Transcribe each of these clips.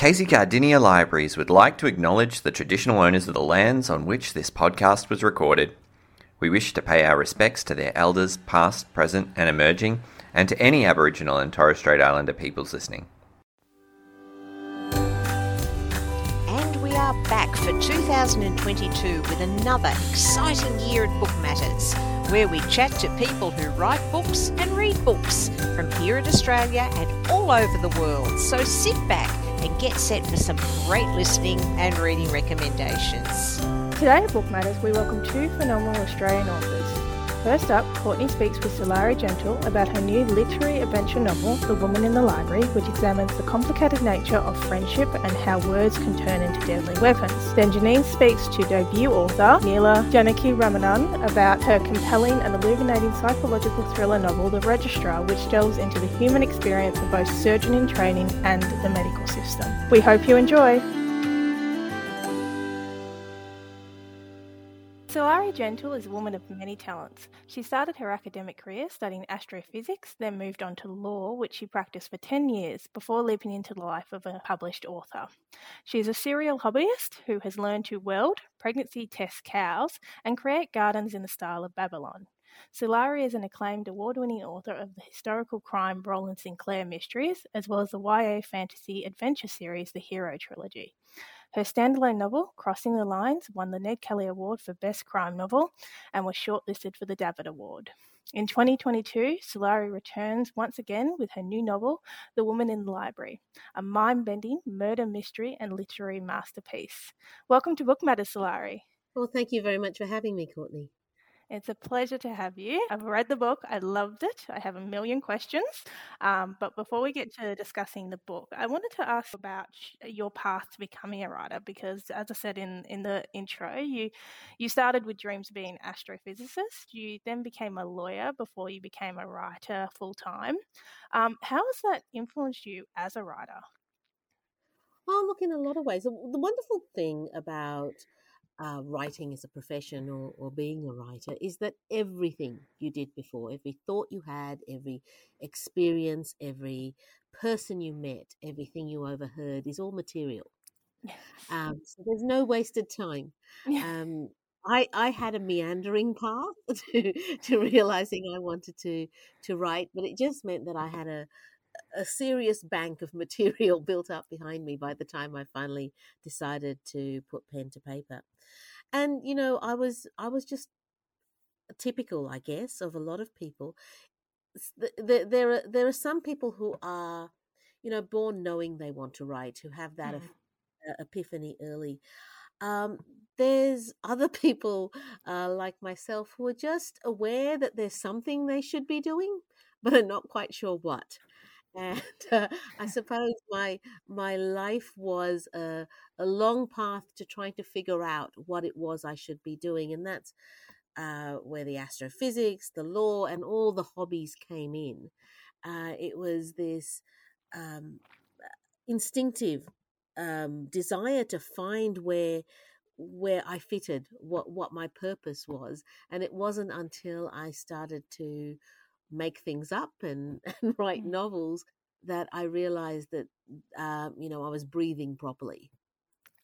Casey Cardinia Libraries would like to acknowledge the traditional owners of the lands on which this podcast was recorded. We wish to pay our respects to their elders, past, present, and emerging, and to any Aboriginal and Torres Strait Islander peoples listening. And we are back for 2022 with another exciting year at Book Matters, where we chat to people who write books and read books from here in Australia and all over the world. So sit back and get set for some great listening and reading recommendations. Today at Book Matters, we welcome two phenomenal Australian authors. First up, Courtney speaks with Sulari Gentill about her new literary adventure novel, The Woman in the Library, which examines the complicated nature of friendship and how words can turn into deadly weapons. Then Janine speaks to debut author Neela Janakiramanan about her compelling and illuminating psychological thriller novel, The Registrar, which delves into the human experience of both surgeon in training and the medical system. We hope you enjoy. Sulari Gentill is a woman of many talents. She started her academic career studying astrophysics, then moved on to law, which she practiced for 10 years before leaping into the life of a published author. She is a serial hobbyist who has learned to weld, pregnancy test cows, and create gardens in the style of Babylon. Sulari is an acclaimed award winning author of the historical crime Rowland Sinclair mysteries, as well as the YA fantasy adventure series The Hero Trilogy. Her standalone novel, Crossing the Lines, won the Ned Kelly Award for Best Crime Novel and was shortlisted for the Davitt Award. In 2022, Sulari returns once again with her new novel, The Woman in the Library, a mind bending murder mystery and literary masterpiece. Welcome to Book Matters, Sulari. Well, thank you very much for having me, Courtney. It's a pleasure to have you. I've read the book. I loved it. I have a million questions. Um, but before we get to discussing the book, I wanted to ask about your path to becoming a writer because, as I said in, in the intro, you you started with dreams of being an astrophysicist. You then became a lawyer before you became a writer full time. Um, how has that influenced you as a writer? Oh, look, in a lot of ways. The wonderful thing about uh, writing as a profession or, or being a writer is that everything you did before, every thought you had, every experience, every person you met, everything you overheard is all material. Um, so there's no wasted time. Um, I, I had a meandering path to, to realizing I wanted to to write, but it just meant that I had a a serious bank of material built up behind me by the time I finally decided to put pen to paper. And you know, I was I was just typical, I guess, of a lot of people. There, there are there are some people who are, you know, born knowing they want to write, who have that mm. epiphany early. Um, there's other people uh, like myself who are just aware that there's something they should be doing, but are not quite sure what and uh, I suppose my my life was a, a long path to trying to figure out what it was I should be doing, and that's uh, where the astrophysics, the law, and all the hobbies came in. Uh, it was this um, instinctive um, desire to find where where I fitted, what what my purpose was, and it wasn't until I started to make things up and, and write novels that I realized that uh, you know I was breathing properly.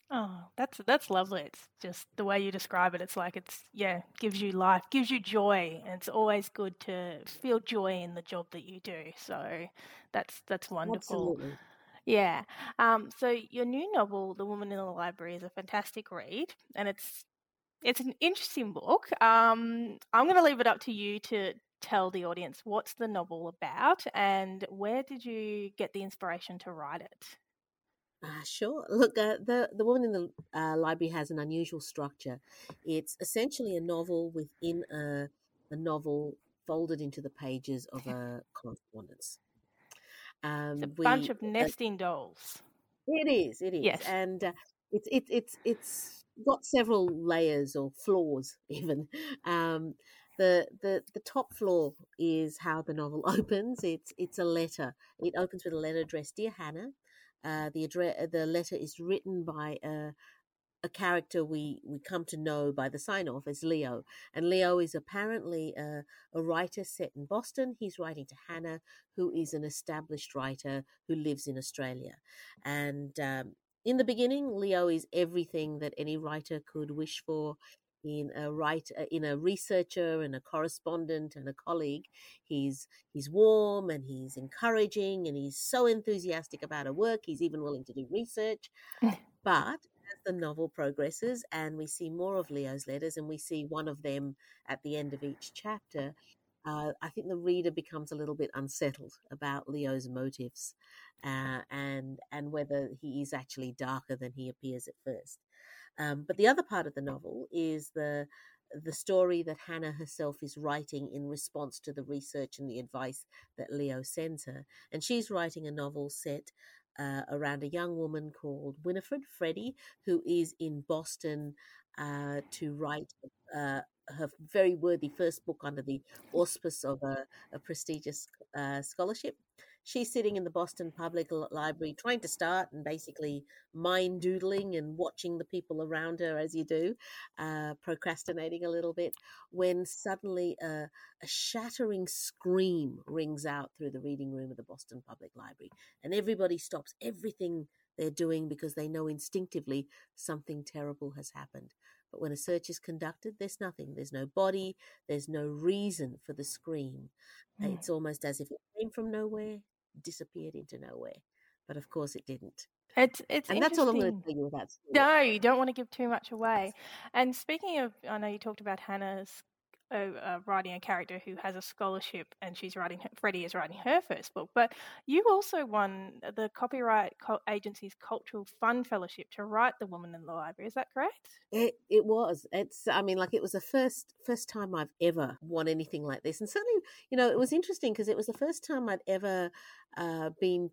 Oh, that's that's lovely. It's just the way you describe it. It's like it's yeah, gives you life, gives you joy, and it's always good to feel joy in the job that you do. So that's that's wonderful. Absolutely. Yeah. Um, so your new novel, The Woman in the Library, is a fantastic read, and it's it's an interesting book. Um, I'm going to leave it up to you to tell the audience what's the novel about and where did you get the inspiration to write it? Uh, sure. Look, uh, the the woman in the uh, library has an unusual structure. It's essentially a novel within a, a novel folded into the pages of a correspondence. Um, it's a we, bunch of uh, nesting dolls. It is. It is. Yes. And uh, it's it, it's it's got several layers or floors even. Um, the the the top floor is how the novel opens. It's it's a letter. It opens with a letter addressed, "Dear Hannah." Uh, the address, the letter is written by a, a character we, we come to know by the sign off as Leo. And Leo is apparently a, a writer set in Boston. He's writing to Hannah, who is an established writer who lives in Australia. And um, in the beginning, Leo is everything that any writer could wish for in a writer, uh, in a researcher and a correspondent and a colleague. He's he's warm and he's encouraging and he's so enthusiastic about her work. He's even willing to do research. but as the novel progresses and we see more of Leo's letters and we see one of them at the end of each chapter, uh, I think the reader becomes a little bit unsettled about Leo's motives uh, and and whether he is actually darker than he appears at first. Um, but the other part of the novel is the the story that Hannah herself is writing in response to the research and the advice that Leo sends her, and she's writing a novel set uh, around a young woman called Winifred Freddie, who is in Boston uh, to write uh, her very worthy first book under the auspice of a, a prestigious uh, scholarship she's sitting in the Boston Public Library trying to start and basically mind doodling and watching the people around her as you do, uh, procrastinating a little bit, when suddenly a, a shattering scream rings out through the reading room of the Boston Public Library. And everybody stops everything they're doing because they know instinctively something terrible has happened. But when a search is conducted, there's nothing. There's no body. There's no reason for the scream. Mm. It's almost as if it came from nowhere disappeared into nowhere. But of course, it didn't. It's it's and that's all I'm going to tell you about. No, you don't want to give too much away. And speaking of, I know you talked about Hannah's uh, writing a character who has a scholarship, and she's writing. Freddie is writing her first book, but you also won the Copyright Agency's Cultural Fund Fellowship to write The Woman in the Library. Is that correct? It it was. It's. I mean, like it was the first first time I've ever won anything like this, and certainly, you know, it was interesting because it was the first time I'd ever uh, been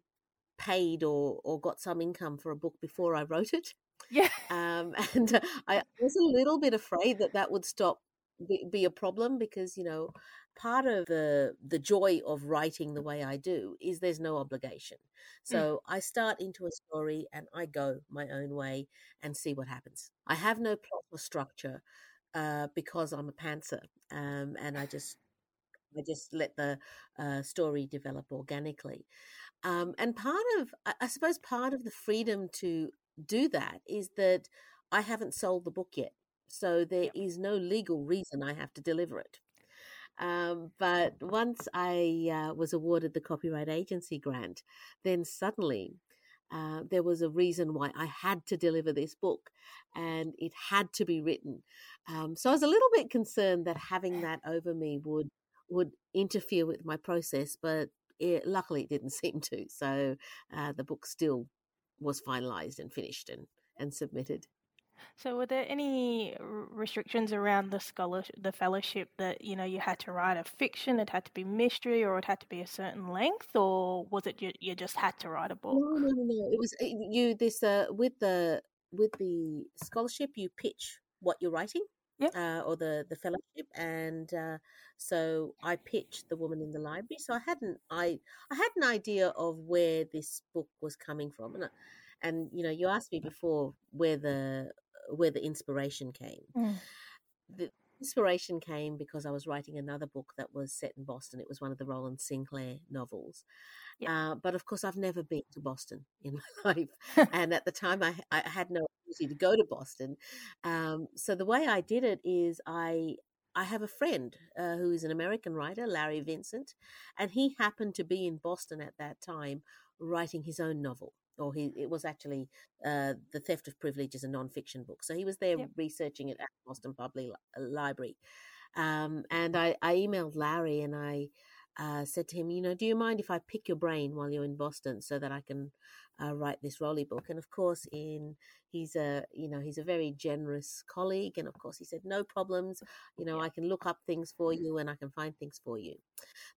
paid or or got some income for a book before I wrote it. Yeah. Um, and uh, I was a little bit afraid that that would stop be, a problem because you know part of the the joy of writing the way I do is there's no obligation. Mm. So mm. I start into a story and I go my own way and see what happens. I have no plot or structure uh, because I'm a pantser, um, and I just I just let the uh, story develop organically. Um, and part of I suppose part of the freedom to do that is that I haven't sold the book yet. So there is no legal reason I have to deliver it. Um, but once I uh, was awarded the Copyright Agency grant, then suddenly uh, there was a reason why I had to deliver this book and it had to be written. Um, so I was a little bit concerned that having that over me would would interfere with my process, but it, luckily it didn't seem to. So uh, the book still was finalized and finished and, and submitted. So, were there any restrictions around the scholar, the fellowship that you know you had to write a fiction? It had to be mystery, or it had to be a certain length, or was it you, you just had to write a book? No, no, no. It was you. This uh, with the with the scholarship, you pitch what you're writing, yeah, uh, or the the fellowship, and uh, so I pitched the woman in the library. So I hadn't I I had an idea of where this book was coming from, and. and you know, you asked me before where the where the inspiration came. Mm. The inspiration came because I was writing another book that was set in Boston. It was one of the Rowland Sinclair novels. Yeah. Uh, but of course, I've never been to Boston in my life. and at the time, I, I had no ability to go to Boston. Um, so the way I did it is I I have a friend uh, who is an American writer, Larry Vincent, and he happened to be in Boston at that time writing his own novel or he it was actually uh, the theft of privilege is a non-fiction book so he was there yep. researching it at boston public library um, and I, I, emailed larry and i uh, said to him you know do you mind if i pick your brain while you're in boston so that i can uh, write this Rowley book. And of course in he's a you know he's a very generous colleague. And of course he said no problems. You know i can look up things for you and i can find things for you.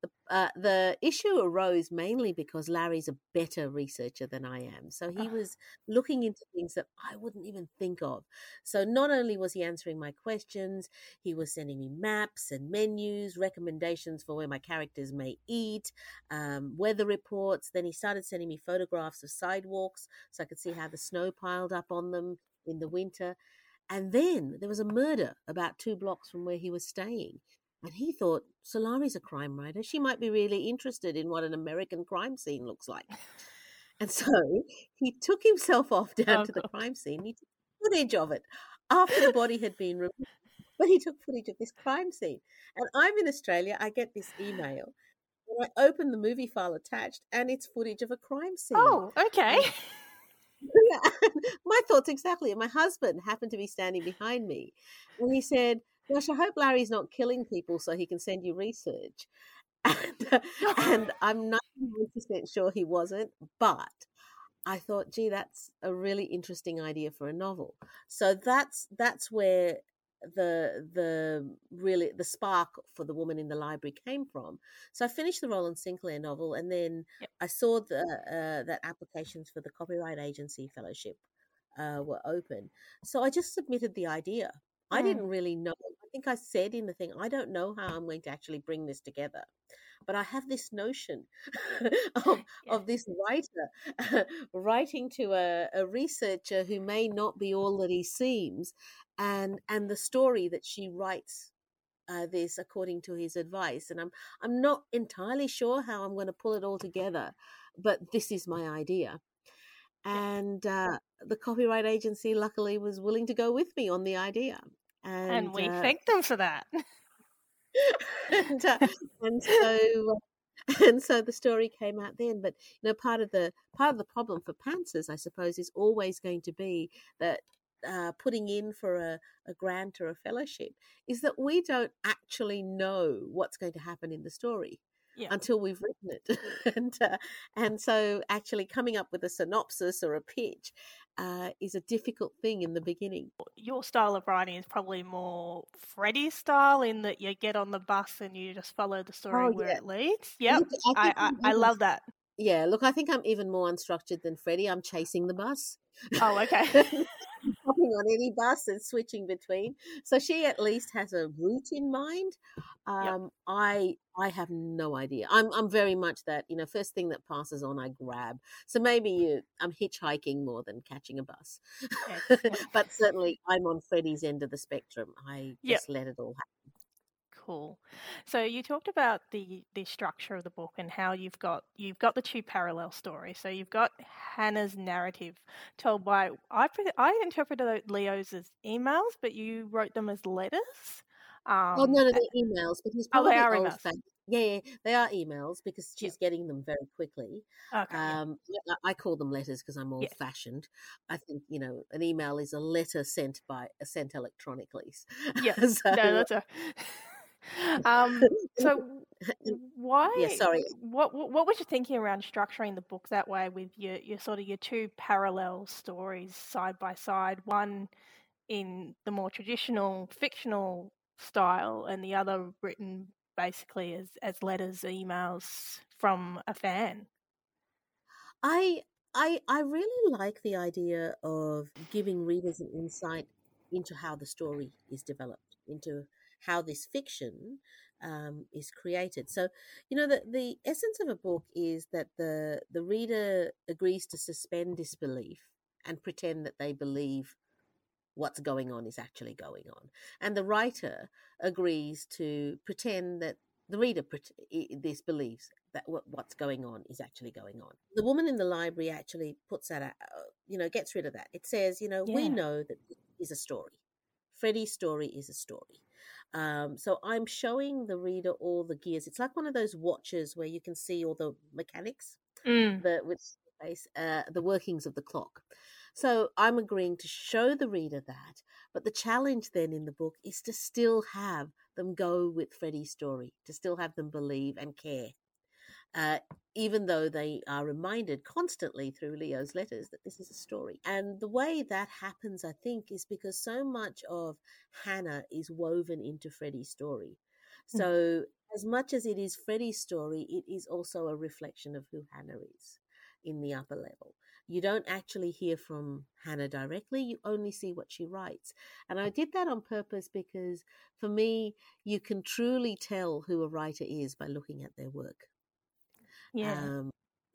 The, uh, the issue arose mainly because larry's a better researcher than i am. So he was looking into things that i wouldn't even think of. So not only was he answering my questions he was sending me maps and menus recommendations for where my characters may eat um, weather reports. Then he started sending me photographs of sidewalks so I could see how the snow piled up on them in the winter. And then there was a murder about two blocks from where he was staying. And he thought, Sulari's a crime writer. She might be really interested in what an American crime scene looks like. And so he took himself off oh, down Oh, to the God. crime scene. He took footage of it after the body had been removed. But he took footage of this crime scene. And I'm in Australia. I get this email. I open the movie file attached, and it's footage of a crime scene. Oh, okay. My thoughts exactly. And my husband happened to be standing behind me, and he said, "Gosh, I hope Larry's not killing people so he can send you research." And, uh, and I'm not percent sure he wasn't, but I thought, gee, that's a really interesting idea for a novel. So that's that's where the the really the spark for the woman in the library came from. So I finished the Rowland Sinclair novel, and then Yep. I saw the uh, that applications for the Copyright Agency Fellowship uh, were open. So I just submitted the idea. I Mm. didn't really know. I think I said in the thing, I don't know how I'm going to actually bring this together, but I have this notion of, Yeah. of this writer writing to a, a researcher who may not be all that he seems, and and the story that she writes uh, this according to his advice. And I'm I'm not entirely sure how I'm going to pull it all together, but this is my idea. And uh, the copyright agency, luckily, was willing to go with me on the idea. And, and we uh, thank them for that. and, uh, and so and so the story came out then but you know part of the part of the problem for pantsers i suppose is always going to be that uh, putting in for a, a grant or a fellowship is that we don't actually know what's going to happen in the story Yeah. until we've written it and uh, and so actually coming up with a synopsis or a pitch uh, is a difficult thing in the beginning Your style of writing is probably more Freddie's style in that you get on the bus and you just follow the story Oh, where yeah. it leads. Yep. I, I, I'm I love that. Yeah look i think i'm even more unstructured than freddie i'm chasing the bus Oh, okay. hopping on any bus and switching between. So she at least has a route in mind. Um, I I have no idea. I'm I'm very much that you know first thing that passes on I grab. So maybe you I'm hitchhiking more than catching a bus. But certainly I'm on Freddie's end of the spectrum. I Yep. just let it all happen. Cool. So you talked about the the structure of the book and how you've got you've got the two parallel stories. So you've got Hannah's narrative told by I I interpreted Leo's as emails, but you wrote them as letters. Um, oh no, no, they're emails, but he's Oh, they are old emails. fashioned. Yeah, they are emails because she's getting them very quickly. okay. Um, yeah, I call them letters because I'm Yes. old fashioned. I think you know an email is a letter sent by sent electronically. Yeah. so, no, that's a. um. So why? yeah, sorry. What, what what was you thinking around structuring the book that way with your your sort of your two parallel stories side by side, one in the more traditional fictional style and the other written basically as as letters, emails from a fan. I I I really like the idea of giving readers an insight into how the story is developed, into how this fiction um, is created. So, you know, the the essence of a book is that the the reader agrees to suspend disbelief and pretend that they believe what's going on is actually going on, and the writer agrees to pretend that the reader pret- i- disbelieves that what, what's going on is actually going on. The woman in the library actually puts that out, uh, you know, gets rid of that. It says, you know, we know that is a story. Freddie's story is a story. Um, so I'm showing the reader all the gears. It's like one of those watches where you can see all the mechanics, Mm. the uh, the workings of the clock. So I'm agreeing to show the reader that, but the challenge then in the book is to still have them go with Freddie's story, to still have them believe and care, uh, even though they are reminded constantly through Leo's letters that this is a story. And the way that happens, I think, is because so much of Hannah is woven into Freddie's story. Mm. So, as much as it is Freddie's story, it is also a reflection of who Hannah is in the upper level. You don't actually hear from Hannah directly, you only see what she writes. And I did that on purpose because for me, you can truly tell who a writer is by looking at their work Yeah. um,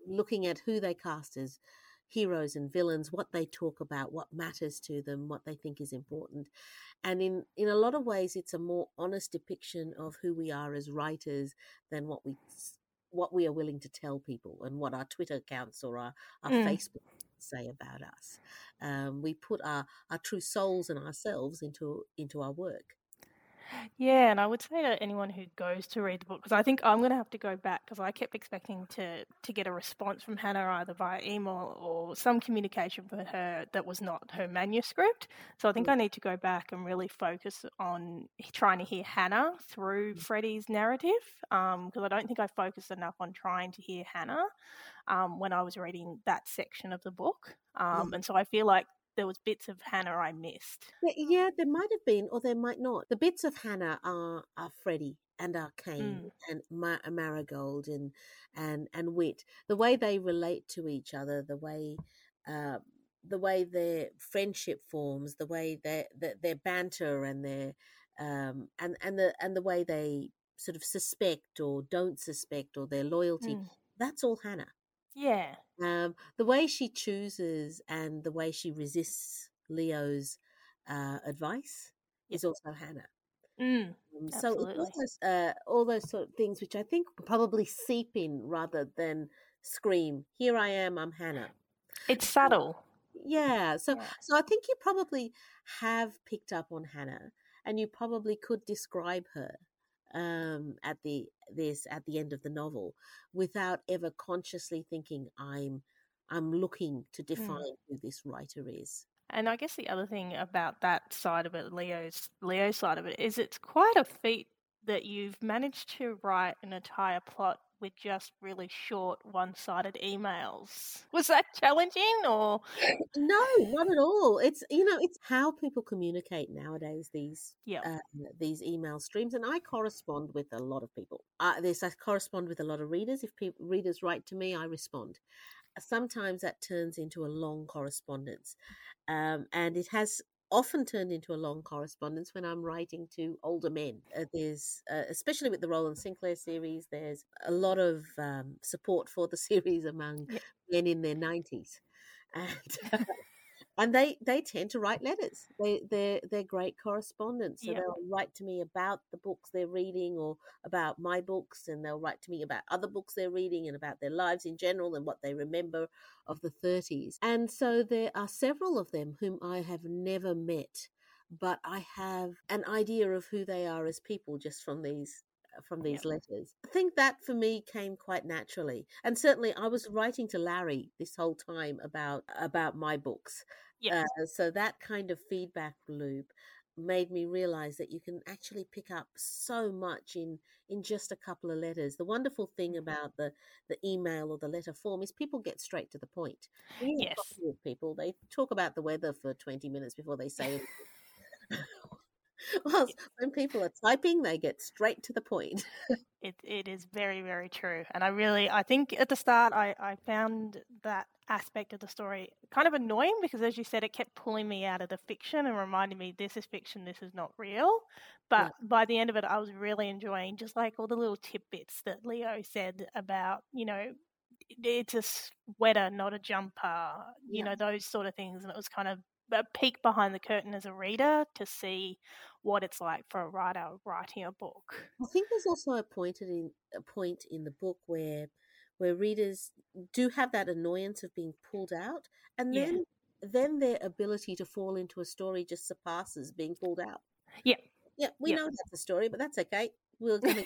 looking at who they cast as heroes and villains, what they talk about, what matters to them, what they think is important. And in, in a lot of ways, it's a more honest depiction of who we are as writers than what we what we are willing to tell people and what our Twitter accounts or our, our mm. Facebook say about us. Um, we put our, our true souls and ourselves into into our work. Yeah, and I would say to anyone who goes to read the book, because I think I'm going to have to go back because I kept expecting to to get a response from Hannah either via email or some communication from her that was not her manuscript. So I think mm. I need to go back and really focus on trying to hear Hannah through mm. Freddie's narrative, because um, I don't think I focused enough on trying to hear Hannah um, when I was reading that section of the book. Um, mm. And so I feel like there was bits of Hannah I missed. Yeah, there might have been, or there might not. The bits of Hannah are are Freddie and Arcane mm. and Mar- Marigold and and and Whit. The way they relate to each other, the way. Uh, the way their friendship forms, the way their their, their banter and their um, and and the and the way they sort of suspect or don't suspect or their loyalty. Mm. That's all Hannah. Yeah. Um, the way she chooses and the way she resists Leo's uh, advice is also Hannah. Mm, um, so all those, uh, all those sort of things, which I think probably seep in rather than scream, "Here I am, I'm Hannah." It's subtle. Yeah. So, yeah. so I think you probably have picked up on Hannah, and you probably could describe her um, at the this at the end of the novel without ever consciously thinking I'm I'm looking to hmm. define mm. who this writer is. And I guess the other thing about that side of it, Leo's Leo side of it, is it's quite a feat that you've managed to write an entire plot with just really short one-sided emails. Was that challenging or No, not at all. It's you know, it's how people communicate nowadays these yeah. Uh, these email streams and I correspond with a lot of people. Uh, this I correspond with a lot of readers. If people, readers write to me, I respond. Sometimes that turns into a long correspondence. Um, and it has often turned into a long correspondence when I'm writing to older men. Uh, there's, uh, especially with the Rowland Sinclair series, there's a lot of um, support for the series among yeah. men in their 90s. And and they they tend to write letters. They they're they're great correspondents. So yeah. they'll write to me about the books they're reading or about my books, and they'll write to me about other books they're reading and about their lives in general and what they remember of the 30s. And so there are several of them whom I have never met, but I have an idea of who they are as people just from these from these letters. I think that for me came quite naturally. And certainly I was writing to Larry this whole time about about my books. Yeah. Uh, so that kind of feedback loop made me realize that you can actually pick up so much in in just a couple of letters the wonderful thing mm-hmm. about the the email or the letter form is people get straight to the point yes people they talk about the weather for 20 minutes before they say Well, when people are typing, they get straight to the point. it it is very very true, and I really I think at the start I I found that aspect of the story kind of annoying because as you said it kept pulling me out of the fiction and reminding me this is fiction this is not real but yeah. by the end of it i was really enjoying just like all the little tidbits that leo said about you know it's a sweater not a jumper you yeah. know those sort of things and it was kind of a peek behind the curtain as a reader to see what it's like for a writer writing a book. I think there's also a point in a point in the book where where readers do have that annoyance of being pulled out, and then yeah. then their ability to fall into a story just surpasses being pulled out. Yeah, yeah, we yeah. know that's a story, but that's okay. We're going to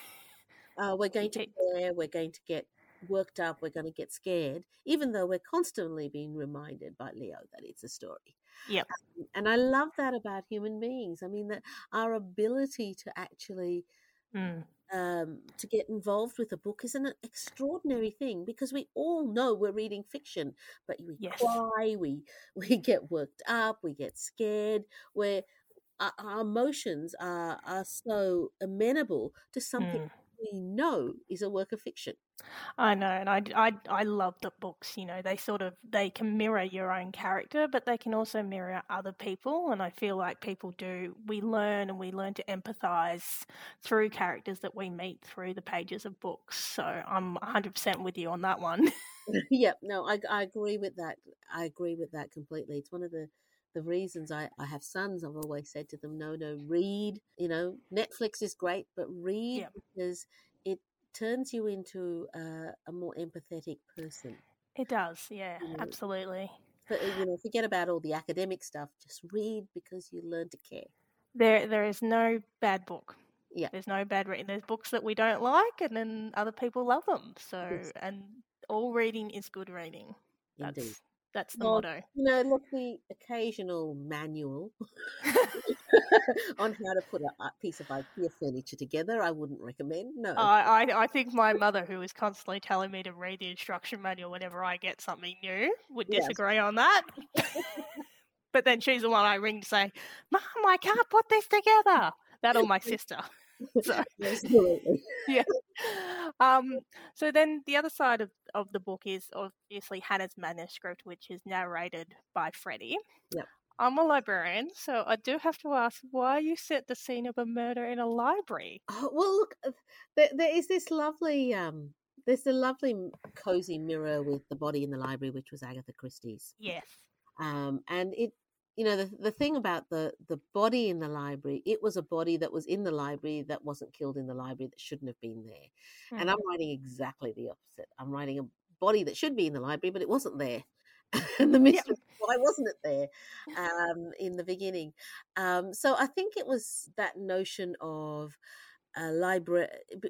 uh, we're going to care. We're going to get worked up. We're going to get scared, even though we're constantly being reminded by Leo that it's a story. Yep. Um, and I love that about human beings. I mean, that our ability to actually mm. um, to get involved with a book is an extraordinary thing because we all know we're reading fiction, but we yes. cry, we we get worked up, we get scared, where our, our emotions are are so amenable to something mm. we know is a work of fiction. I know, and I, I, I love that books, you know, they sort of, they can mirror your own character, but they can also mirror other people. And I feel like people do, we learn and we learn to empathize through characters that we meet through the pages of books. So I'm 100% with you on that one. yeah, no, I, I agree with that. I agree with that completely. It's one of the, the reasons I, I have sons, I've always said to them, no, no, read. You know, Netflix is great, but read Yep. because turns you into a, a more empathetic person. It does, yeah, You know, absolutely. But, uh, you know, forget about all the academic stuff. Just read because you learn to care. There, there is no bad book. Yeah. There's no bad reading. There's books that we don't like, and then other people love them. So, Yes. and all reading is good reading. That's Indeed. That's the Well, motto. You know, look, the occasional manual on how to put a, piece of IKEA furniture together, I wouldn't recommend. No. I, I I think my mother, who is constantly telling me to read the instruction manual whenever I get something new, would Yes. disagree on that. but then she's the one I ring to say, "Mum, I can't put this together." That or my sister. So Absolutely. yeah. Um. So then the other side of of the book is obviously Hannah's manuscript, which is narrated by Freddie. Yep. I'm a librarian, so I do have to ask why you set the scene of a murder in a library. Oh, well, look, uh, there, there is this lovely, um, there's a lovely cozy mirror with the body in the library, which was Agatha Christie's. Yes. Um, and it, you know, the the thing about the the body in the library, it was a body that was in the library that wasn't killed in the library that shouldn't have been there. And Mm. I'm writing exactly the opposite. I'm writing a body that should be in the library, but it wasn't there. and the mystery, why wasn't it there um, in the beginning? Um, so I think it was that notion of a library.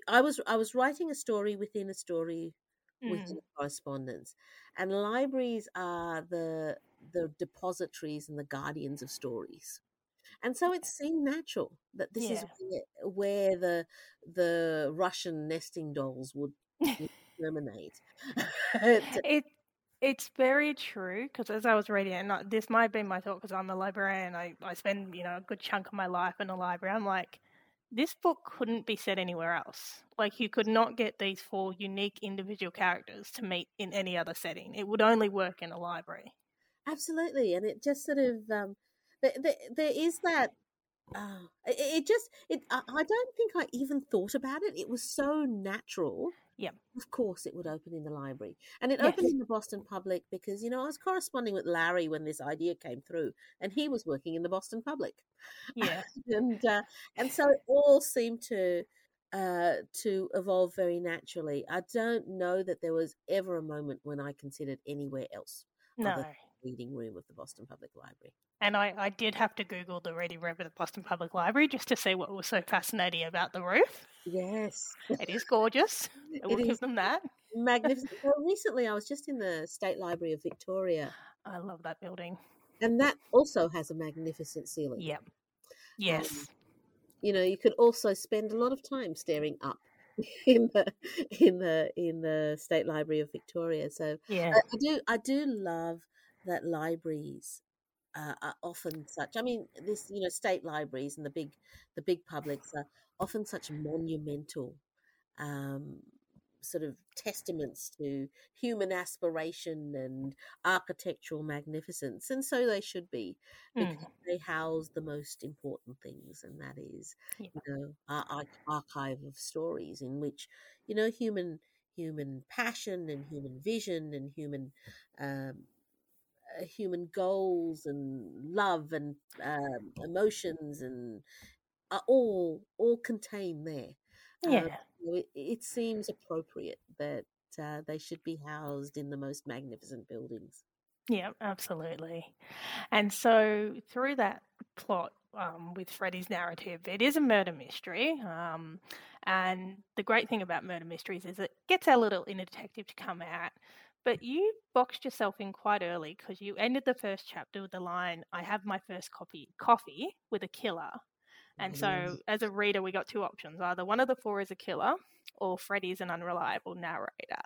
I was I was writing a story within a story Mm. within correspondence, and libraries are the the depositories and the guardians of stories. And so it seemed natural that this is where, where the the Russian nesting dolls would. To- It it's very true because as I was reading it, and I- this might be my thought because I'm a librarian. I I spend you know a good chunk of my life in a library. I'm like, this book couldn't be set anywhere else. Like you could not get these four unique individual characters to meet in any other setting. It would only work in a library. Absolutely, and it just sort of um, there, there, there is that. Uh, it, it just it. I, I don't think I even thought about it. It was so natural. Yeah. Of course, it would open in the library, and it Yes. opened in the Boston Public because you know I was corresponding with Larry when this idea came through, and he was working in the Boston Public, Yeah. and uh, and so it all seemed to uh, to evolve very naturally. I don't know that there was ever a moment when I considered anywhere else No. other reading room of the Boston Public Library. And I, I did have to Google the reading room of the Boston Public Library just to see what was so fascinating about the roof. Yes, It is gorgeous. I It will give them that. magnificent. well, recently I was just in the State Library of Victoria, I love that building. and that also has a magnificent ceiling. Yep. Um, yes. You know, you could also spend a lot of time staring up in the in the in the State Library of Victoria. So yeah. I, I do I do love that libraries uh, are often such. I mean, this you know state libraries and the big the big publics are often such monumental um, sort of testaments to human aspiration and architectural magnificence, and so they should be because Mm. they house the most important things, and that is Yeah. you know our, our archive of stories in which you know human human passion and human vision and human um, human goals and love and um, emotions and are all all contained there. Um, Yeah. so it, it seems appropriate that uh, they should be housed in the most magnificent buildings. Yeah, absolutely. And so through that plot um, with Freddie's narrative, it is a murder mystery. Um, and the great thing about murder mysteries is it gets our little inner detective to come out. But you boxed yourself in quite early because you ended the first chapter with the line, I have my first copy coffee with a killer. And so Mm. as a reader we got two options. Either one of the four is a killer or Freddie's an unreliable narrator.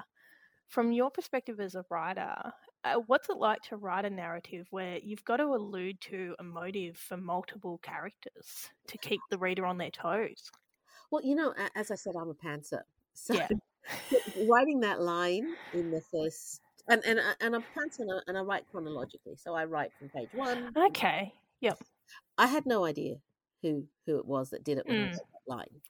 From your perspective as a writer, uh, what's it like to write a narrative where you've got to allude to a motive for multiple characters to keep the reader on their toes? Well, you know, as I said, I'm a pantser. So Yeah. Writing that line in the first and and I- and I'm and I, and I write chronologically, so I write from page one. Okay. Yep. I had no idea who who it was that did it when I Mm. wrote that line,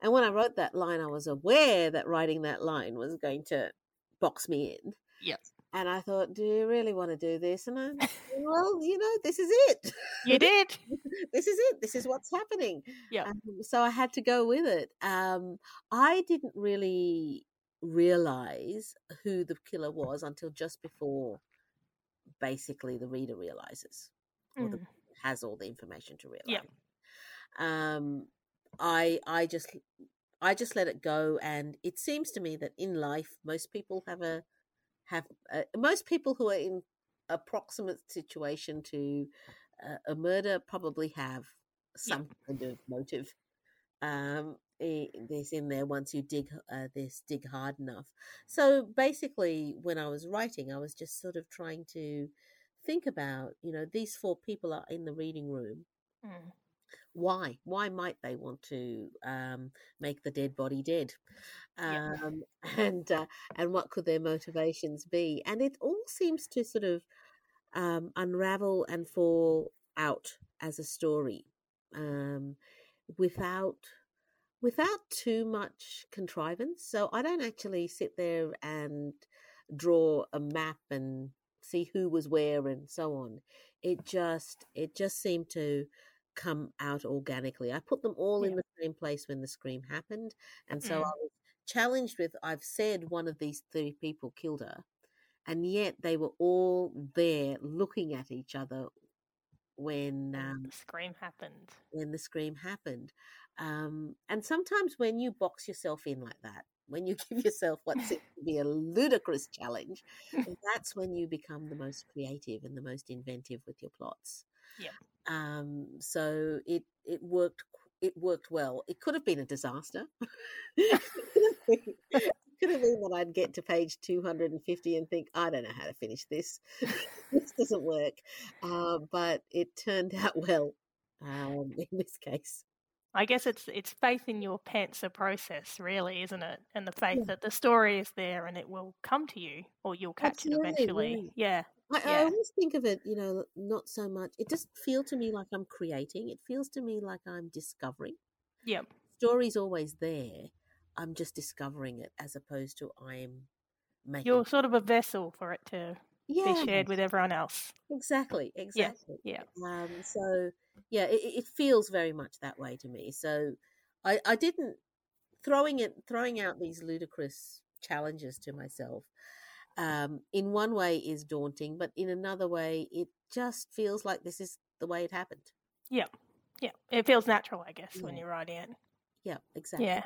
and when I wrote that line, I was aware that writing that line was going to box me in. Yep. And I thought, do you really want to do this? And I, well, you know, this is it. You did. this is it. This is what's happening. Yeah. Um, so I had to go with it. Um, I didn't really realize who the killer was until just before basically the reader realizes or the, Mm. has all the information to realize. Yep. Um, I I just I just let it go, and it seems to me that in life most people have a have uh, most people who are in a proximate situation to uh, a murder probably have some kind of motive um this in there once you dig uh, this dig hard enough so basically when i was writing i was just sort of trying to think about you know these four people are in the reading room Mm. Why why might they want to um, make the dead body dead? Yeah. um, and uh, and what could their motivations be? And it all seems to sort of um, unravel and fall out as a story um, without without too much contrivance. So i don't actually sit there and draw a map and see who was where and so on. It just it just seemed to come out organically i put them all in the same place when the scream happened and so Mm. i was challenged with i've said one of these three people killed her and yet they were all there looking at each other when When um, the scream happened. when the scream happened. Um, and sometimes when you box yourself in like that, when you give yourself what seems to be a ludicrous challenge, that's when you become the most creative and the most inventive with your plots. Yep. Um, so it it worked it worked well. It could have been a disaster. it could have been, it could have been that I'd get to page 250 and think, I don't know how to finish this. this doesn't work. Uh, but it turned out well um, in this case. I guess it's it's faith in your pantser process, really, isn't it? And the faith that the story is there and it will come to you, or you'll catch Absolutely, it eventually. Yeah. I Yeah. always think of it, you know, not so much. It doesn't feel to me like I'm creating. It feels to me like I'm discovering. Yep. Story's always there. I'm just discovering it as opposed to I'm making. You're sort of a vessel for it to yeah, be shared with everyone else. exactly, exactly. Yeah. Um, so yeah, it, it it feels very much that way to me. So I, I didn't throwing it throwing out these ludicrous challenges to myself. Um, in one way is daunting, but in another way, it just feels like this is the way it happened. Yeah. Yeah. It feels natural, I guess, when you're writing it. Yeah, exactly. Yeah.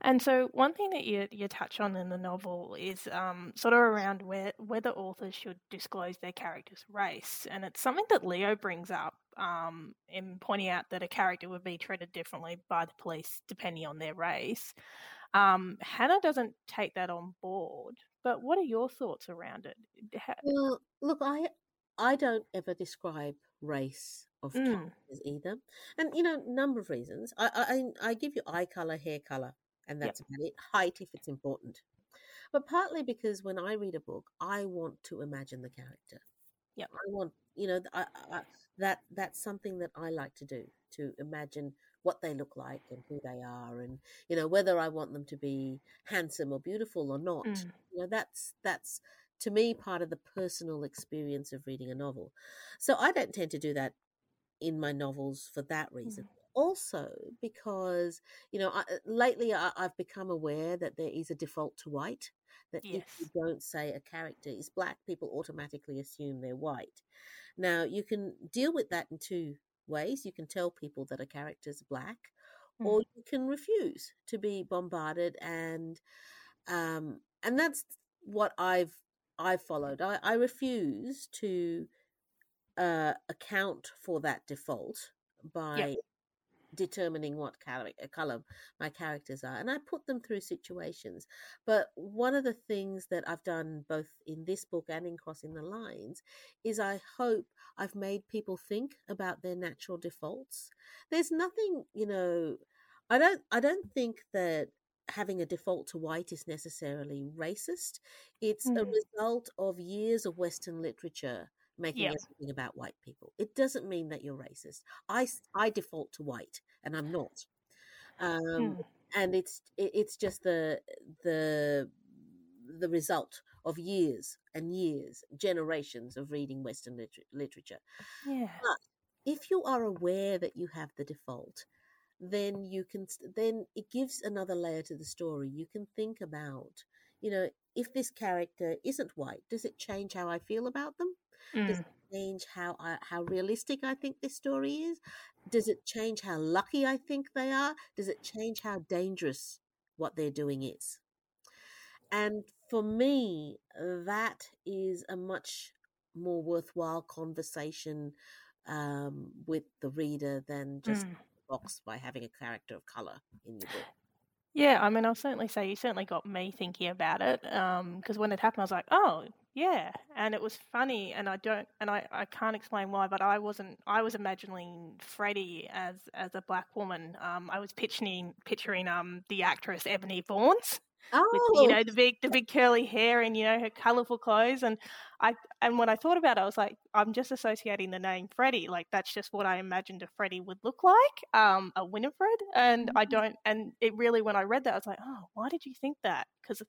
And so one thing that you you touch on in the novel is um, sort of around where whether authors should disclose their character's race, and it's something that Leo brings up um, in pointing out that a character would be treated differently by the police depending on their race. Um, Hannah doesn't take that on board, but what are your thoughts around it? Well, look, I I don't ever describe race of Mm. characters either, and you know, number of reasons. I I I give you eye color, hair color, and Yep. that's about it. Height, if it's important, but partly because when I read a book, I want to imagine the character. Yeah, I want you know I, I, that that's something that I like to do to imagine what they look like and who they are, and you know whether I want them to be handsome or beautiful or not. Mm. You know that's that's to me part of the personal experience of reading a novel. So I don't tend to do that in my novels for that reason. Also, because you know, I, uh, lately I, I've become aware that there is a default to white. That if you don't say a character is black, people automatically assume they're white. Now you can deal with that in two ways. You can tell people that a character's black, or you can refuse to be bombarded and um, and that's what I've I've followed. I, I refuse to uh, account for that default by determining what color, color my characters are, and I put them through situations. But one of the things that I've done both in this book and in Crossing the Lines is I hope I've made people think about their natural defaults. There's nothing, you know, I don't I don't think that having a default to white is necessarily racist. It's a Mm. result of years of Western literature making Yep. everything about white people. It doesn't mean that you're racist. I, I default to white, and I'm not. Um, Mm. and it's it, it's just the the the result of years and years, generations of reading Western liter- literature. Yeah. But If you are aware that you have the default, then you can then it gives another layer to the story. You can think about, you know, if this character isn't white, does it change how I feel about them? Does Mm. it change how I, how realistic I think this story is? Does it change how lucky I think they are? Does it change how dangerous what they're doing is? And for me, that is a much more worthwhile conversation um, with the reader than just Mm. box by having a character of color in your book. Yeah, I mean, I'll certainly say you certainly got me thinking about it. Because when it happened, I was like, "Oh, yeah," and it was funny, and I don't, and I, I can't explain why, but I wasn't, I was imagining Freddie as as a black woman. Um, I was picturing picturing um the actress Ebony Vaughns with Oh, you know the big the big curly hair and you know her colourful clothes, and I and when I thought about it, I was like, I'm just associating the name Freddie, like that's just what I imagined a Freddie would look like, um, a Winifred, and I don't, and it really when I read that, I was like, oh, why did you think that? Because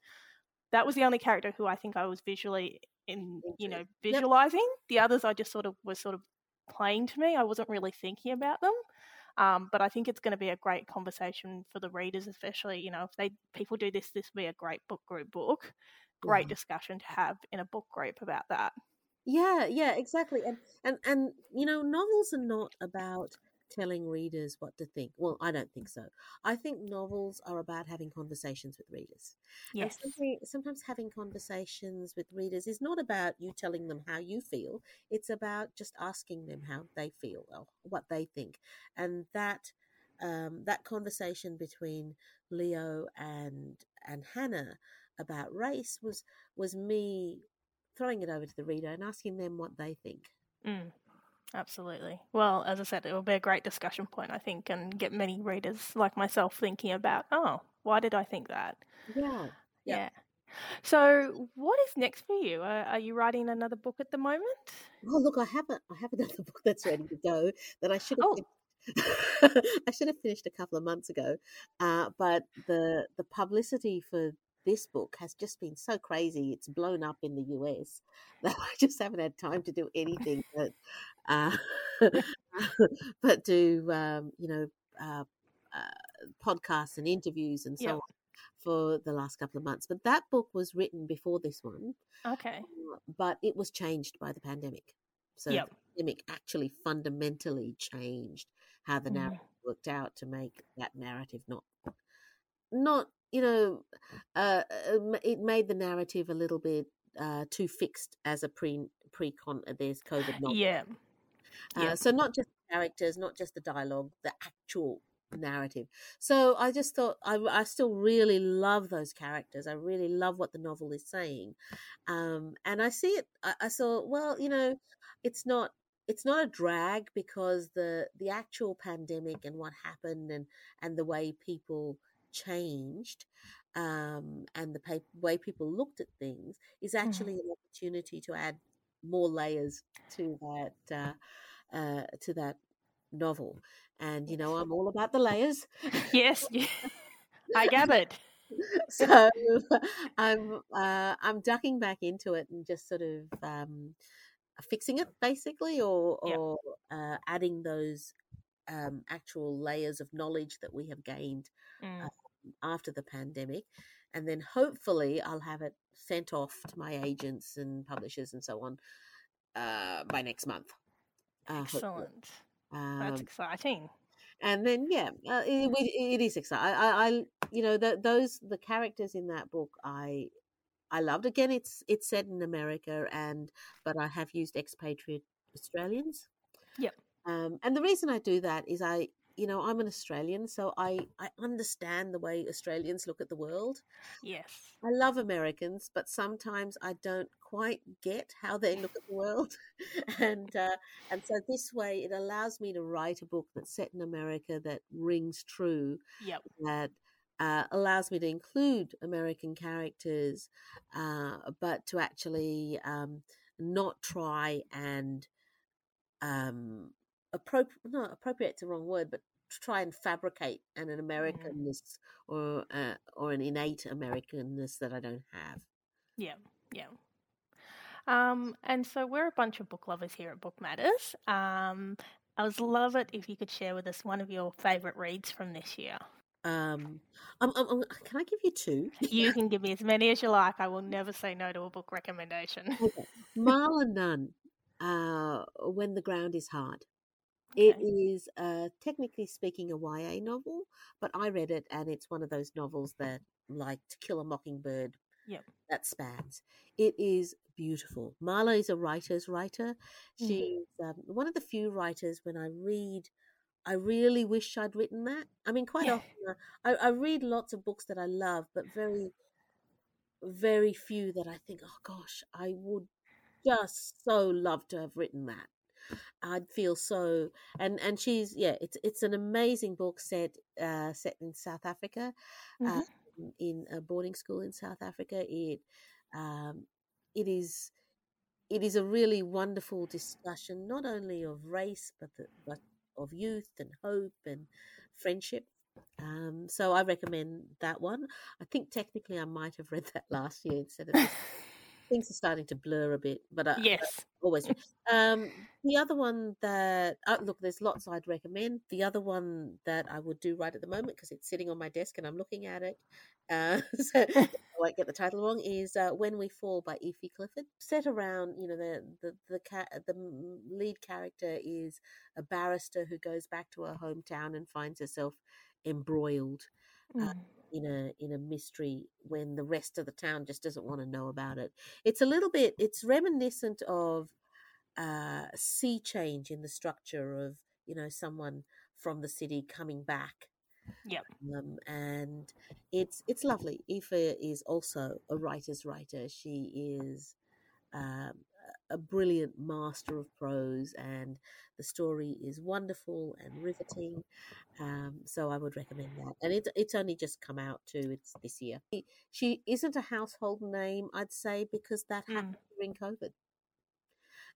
that was the only character who I think I was visually in, you know, Into. Yep. visualizing. The others I just sort of was sort of plain to me. I wasn't really thinking about them. Um, but I think it's going to be a great conversation for the readers, especially you know if they people do this, this will be a great book group book, great Yeah. discussion to have in a book group about that. Yeah, yeah, exactly. And and and you know, novels are not about telling readers what to think. Well, I don't think so. I think novels are about having conversations with readers. Yes. sometimes, sometimes having conversations with readers is not about you telling them how you feel. It's about just asking them how they feel or what they think. And that um, that conversation between Leo and and Hannah about race was was me throwing it over to the reader and asking them what they think. Mm, absolutely. Well, as I said, it will be a great discussion point, I think, and get many readers like myself thinking about, oh, why did I think that? Yeah. Yeah. Yeah. So, what is next for you? Uh, are you writing another book at the moment? Oh, look, I have a, I have another book that's ready to go that I should have. Oh. I should have finished a couple of months ago, uh, but the the publicity for this book has just been so crazy. It's blown up in the US that I just haven't had time to do anything but uh, but do um, you know uh, uh, podcasts and interviews and so on for the last couple of months. But that book was written before this one, Okay. uh, but it was changed by the pandemic. So Yep. the pandemic actually fundamentally changed how the Mm. narrative worked out to make that narrative not not you know uh, uh, it made the narrative a little bit uh, too fixed as a pre pre con uh, there's COVID novel. Yeah. Uh, Yeah. so not just characters, not just the dialogue, the actual narrative. So I just thought I, I still really love those characters. I really love what the novel is saying, um, and I see it. I, I saw well, you know, it's not it's not a drag because the the actual pandemic and what happened and and the way people changed um, and the pa- way people looked at things is actually an opportunity to add more layers to that uh, uh, to that novel. And you know, I'm all about the layers, Yes. yeah. I gathered. so I'm uh, I'm ducking back into it and just sort of um, fixing it basically, or Yep. or uh, adding those um, actual layers of knowledge that we have gained Mm. after the pandemic, and then hopefully I'll have it sent off to my agents and publishers and so on uh, by next month. Uh. Excellent. Um, That's exciting. and then yeah, uh, it, it, it is exciting. I, I, I you know, the, those the characters in that book, I I loved. Again, it's it's set in America, and but I have used expatriate Australians. Yep. Um, and the reason I do that is I, you know, I'm an Australian, so I I understand the way Australians look at the world. Yes. I love Americans, but sometimes I don't quite get how they look at the world, and uh, and so this way it allows me to write a book that's set in America that rings true. Yep. That uh, allows me to include American characters, uh, but to actually um, not try and um, appropriate, not appropriate's the wrong word, but try and fabricate an, an mm. Americanness mm. or uh, or an innate Americanness that I don't have. Yeah, yeah. Um, and so we're a bunch of book lovers here at Book Matters. Um, I would love it if you could share with us one of your favourite reads from this year. Um, can I give you two? you can give me as many as you like. I will never say no to a book recommendation. Okay. Malla Nunn, uh, When the Ground is Hard. Okay. It is, uh, technically speaking, a YA novel, but I read it and it's one of those novels that, like To Kill a Mockingbird, yep. that spans. It is beautiful. Malla is a writer's writer. Mm-hmm. She's um, one of the few writers when I read. I really wish I'd written that. I mean, quite yeah. often uh, I, I read lots of books that I love, but very, very few that I think, oh gosh, I would just so love to have written that. I'd feel so and and she's yeah it's it's an amazing book set uh, set in South Africa mm-hmm. uh, in a boarding school in South Africa. It um, it is it is a really wonderful discussion not only of race but the, but of youth and hope and friendship. Um, so I recommend that one. I think technically I might have read that last year instead of things are starting to blur a bit, but uh, yes, always. Um, the other one that uh, look, there's lots I'd recommend. The other one that I would do right at the moment because it's sitting on my desk and I'm looking at it, uh, so I won't get the title wrong. Is uh, "When We Fall" by Aoife Clifford. Set around, you know, the the the, the lead character is a barrister who goes back to her hometown and finds herself embroiled. Mm in a in a mystery when the rest of the town just doesn't want to know about it. It's a little bit it's reminiscent of uh, SeaChange in the structure of you know someone from the city coming back. Yep. Um, and it's it's lovely. Aoife is also a writer's writer. She is um, a brilliant master of prose, and the story is wonderful and riveting. Um, so I would recommend that. And it's it's only just come out too. It's this year. She isn't a household name, I'd say, because that mm. happened during COVID.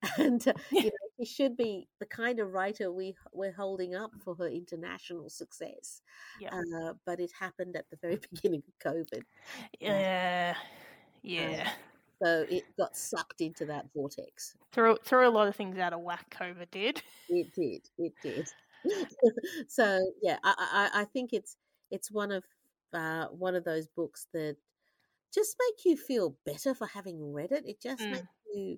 And uh, you know, she should be the kind of writer we we're holding up for her international success. Yeah. Uh, but it happened at the very beginning of COVID. Yeah. Yeah. So it got sucked into that vortex. Threw threw a lot of things out of whack. COVID did. It did. It did. so yeah, I, I, I think it's it's one of uh, one of those books that just make you feel better for having read it. It just mm. makes you.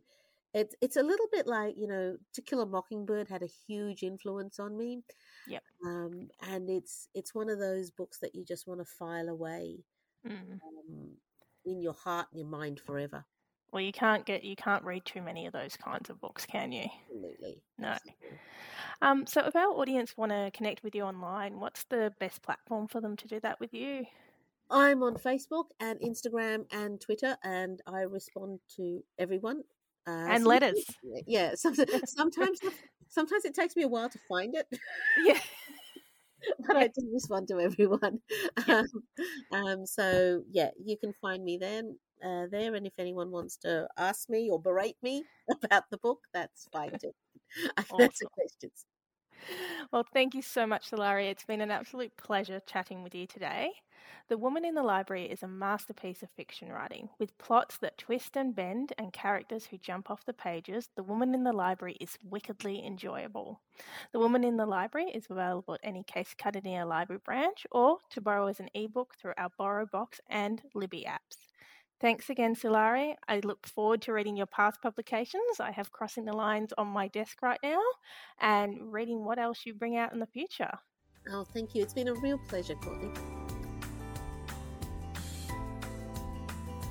It's it's a little bit like you know, To Kill a Mockingbird had a huge influence on me. Yep. Um, and it's it's one of those books that you just want to file away mm. um, in your heart and your mind forever. Well, you can't get you can't read too many of those kinds of books, can you? Absolutely. No. Absolutely. Um, so, if our audience want to connect with you online, what's the best platform for them to do that with you? I'm on Facebook and Instagram and Twitter, and I respond to everyone. Uh, and letters. Yeah. Sometimes, sometimes, sometimes it takes me a while to find it. Yeah. but I do respond to everyone. Um, um, so yeah, you can find me then uh, there, and if anyone wants to ask me or berate me about the book, that's fine too. I can answer questions. Well, thank you so much, Sulari. It's been an absolute pleasure chatting with you today. The Woman in the Library is a masterpiece of fiction writing. With plots that twist and bend and characters who jump off the pages, The Woman in the Library is wickedly enjoyable. The Woman in the Library is available at any Casey Cardinia library branch or to borrow as an ebook through our BorrowBox and Libby apps. Thanks again, Sulari. I look forward to reading your past publications. I have Crossing the Lines on my desk right now and reading what else you bring out in the future. Oh, thank you. It's been a real pleasure, Courtney.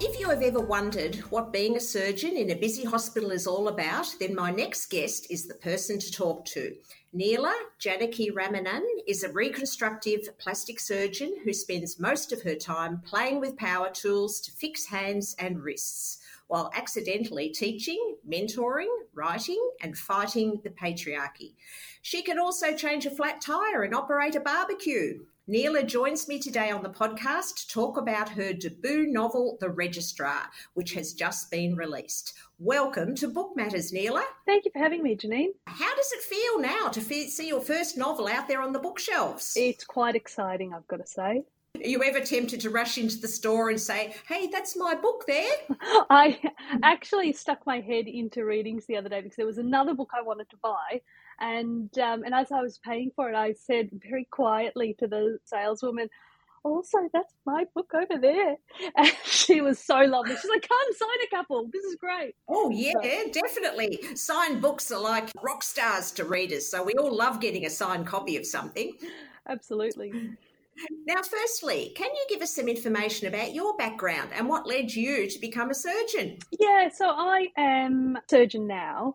If you have ever wondered what being a surgeon in a busy hospital is all about, then my next guest is the person to talk to. Neela Janakiramanan is a reconstructive plastic surgeon who spends most of her time playing with power tools to fix hands and wrists while accidentally teaching, mentoring, writing, and fighting the patriarchy. She can also change a flat tyre and operate a barbecue. Neela joins me today on the podcast to talk about her debut novel, The Registrar, which has just been released. Welcome to Book Matters, Neela. Thank you for having me, Janine. How does it feel now to see your first novel out there on the bookshelves? It's quite exciting, I've got to say. Are you ever tempted to rush into the store and say, hey, that's my book there? I actually stuck my head into Readings the other day because there was another book I wanted to buy. And, um, and as I was paying for it, I said very quietly to the saleswoman, also, that's my book over there. And she was so lovely. She's like, come sign a couple. This is great. Oh, yeah, so. definitely. Signed books are like rock stars to readers. So we all love getting a signed copy of something. Absolutely. Now, firstly, can you give us some information about your background and what led you to become a surgeon? Yeah, so I am a surgeon now.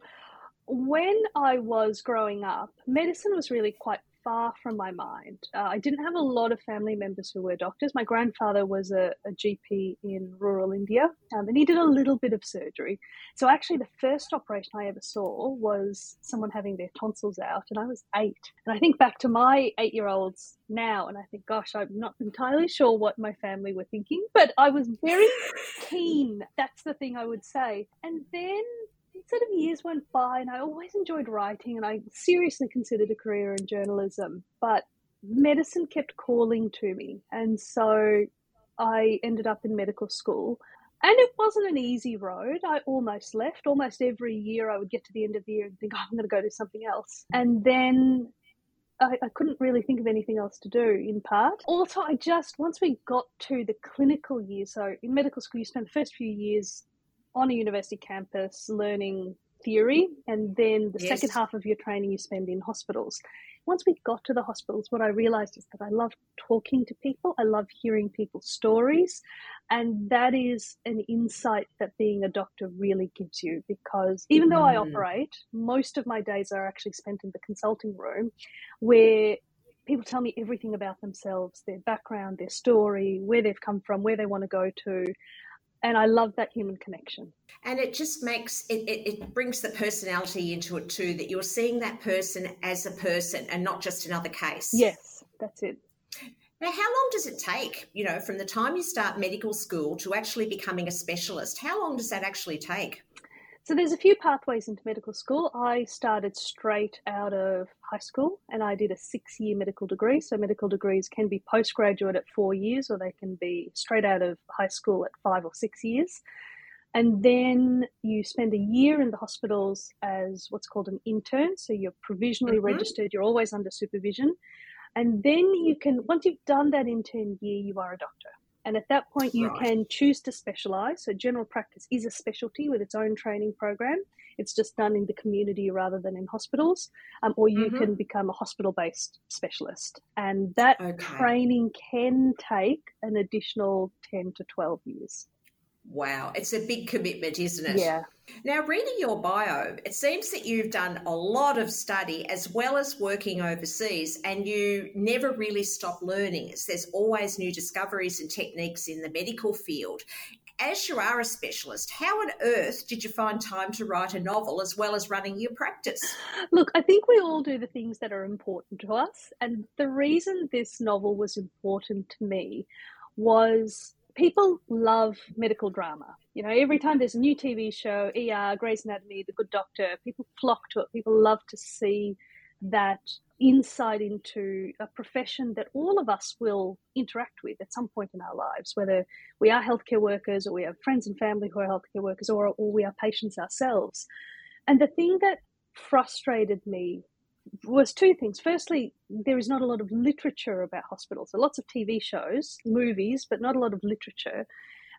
When I was growing up, medicine was really quite far from my mind. Uh, I didn't have a lot of family members who were doctors. My grandfather was a, a GP in rural India, um, and he did a little bit of surgery. So actually, the first operation I ever saw was someone having their tonsils out, and I was eight. And I think back to my eight-year-olds now, and I think, gosh, I'm not entirely sure what my family were thinking, but I was very keen. That's the thing I would say. And then sort of years went by and I always enjoyed writing and I seriously considered a career in journalism, but medicine kept calling to me. And so I ended up in medical school. And it wasn't an easy road. I almost left. Almost every year, I would get to the end of the year and think, oh, I'm going to go do something else. And then I, I, couldn't really think of anything else to do in part. Also, I just, once we got to the clinical year, so in medical school, you spend the first few years on a university campus learning theory, and then the yes. second half of your training you spend in hospitals. Once we got to the hospitals, what I realized is that I love talking to people, I love hearing people's stories, and that is an insight that being a doctor really gives you because even though I mm. operate, most of my days are actually spent in the consulting room where people tell me everything about themselves, their background, their story, where they've come from, where they want to go to and I love that human connection. And it just makes it, it, it, brings the personality into it too, that you're seeing that person as a person and not just another case. Yes, that's it. Now, how long does it take, you know, from the time you start medical school to actually becoming a specialist? How long does that actually take? So there's a few pathways into medical school. I started straight out of high school and I did a six year medical degree. So medical degrees can be postgraduate at four years or they can be straight out of high school at five or six years. And then you spend a year in the hospitals as what's called an intern. So you're provisionally mm-hmm. registered, you're always under supervision. And then you can, once you've done that intern year, you are a doctor. And at that point, you right. can choose to specialize. So, general practice is a specialty with its own training program. It's just done in the community rather than in hospitals. Um, or you mm-hmm. can become a hospital based specialist. And that okay. training can take an additional 10 to 12 years. Wow, it's a big commitment, isn't it? Yeah. Now, reading your bio, it seems that you've done a lot of study as well as working overseas, and you never really stop learning. There's always new discoveries and techniques in the medical field. As you are a specialist, how on earth did you find time to write a novel as well as running your practice? Look, I think we all do the things that are important to us. And the reason this novel was important to me was people love medical drama. You know, every time there's a new TV show, ER, Grey's Anatomy, The Good Doctor, people flock to it. People love to see that insight into a profession that all of us will interact with at some point in our lives, whether we are healthcare workers or we have friends and family who are healthcare workers or, or we are patients ourselves. And the thing that frustrated me was two things. Firstly, there is not a lot of literature about hospitals. So lots of TV shows, movies, but not a lot of literature.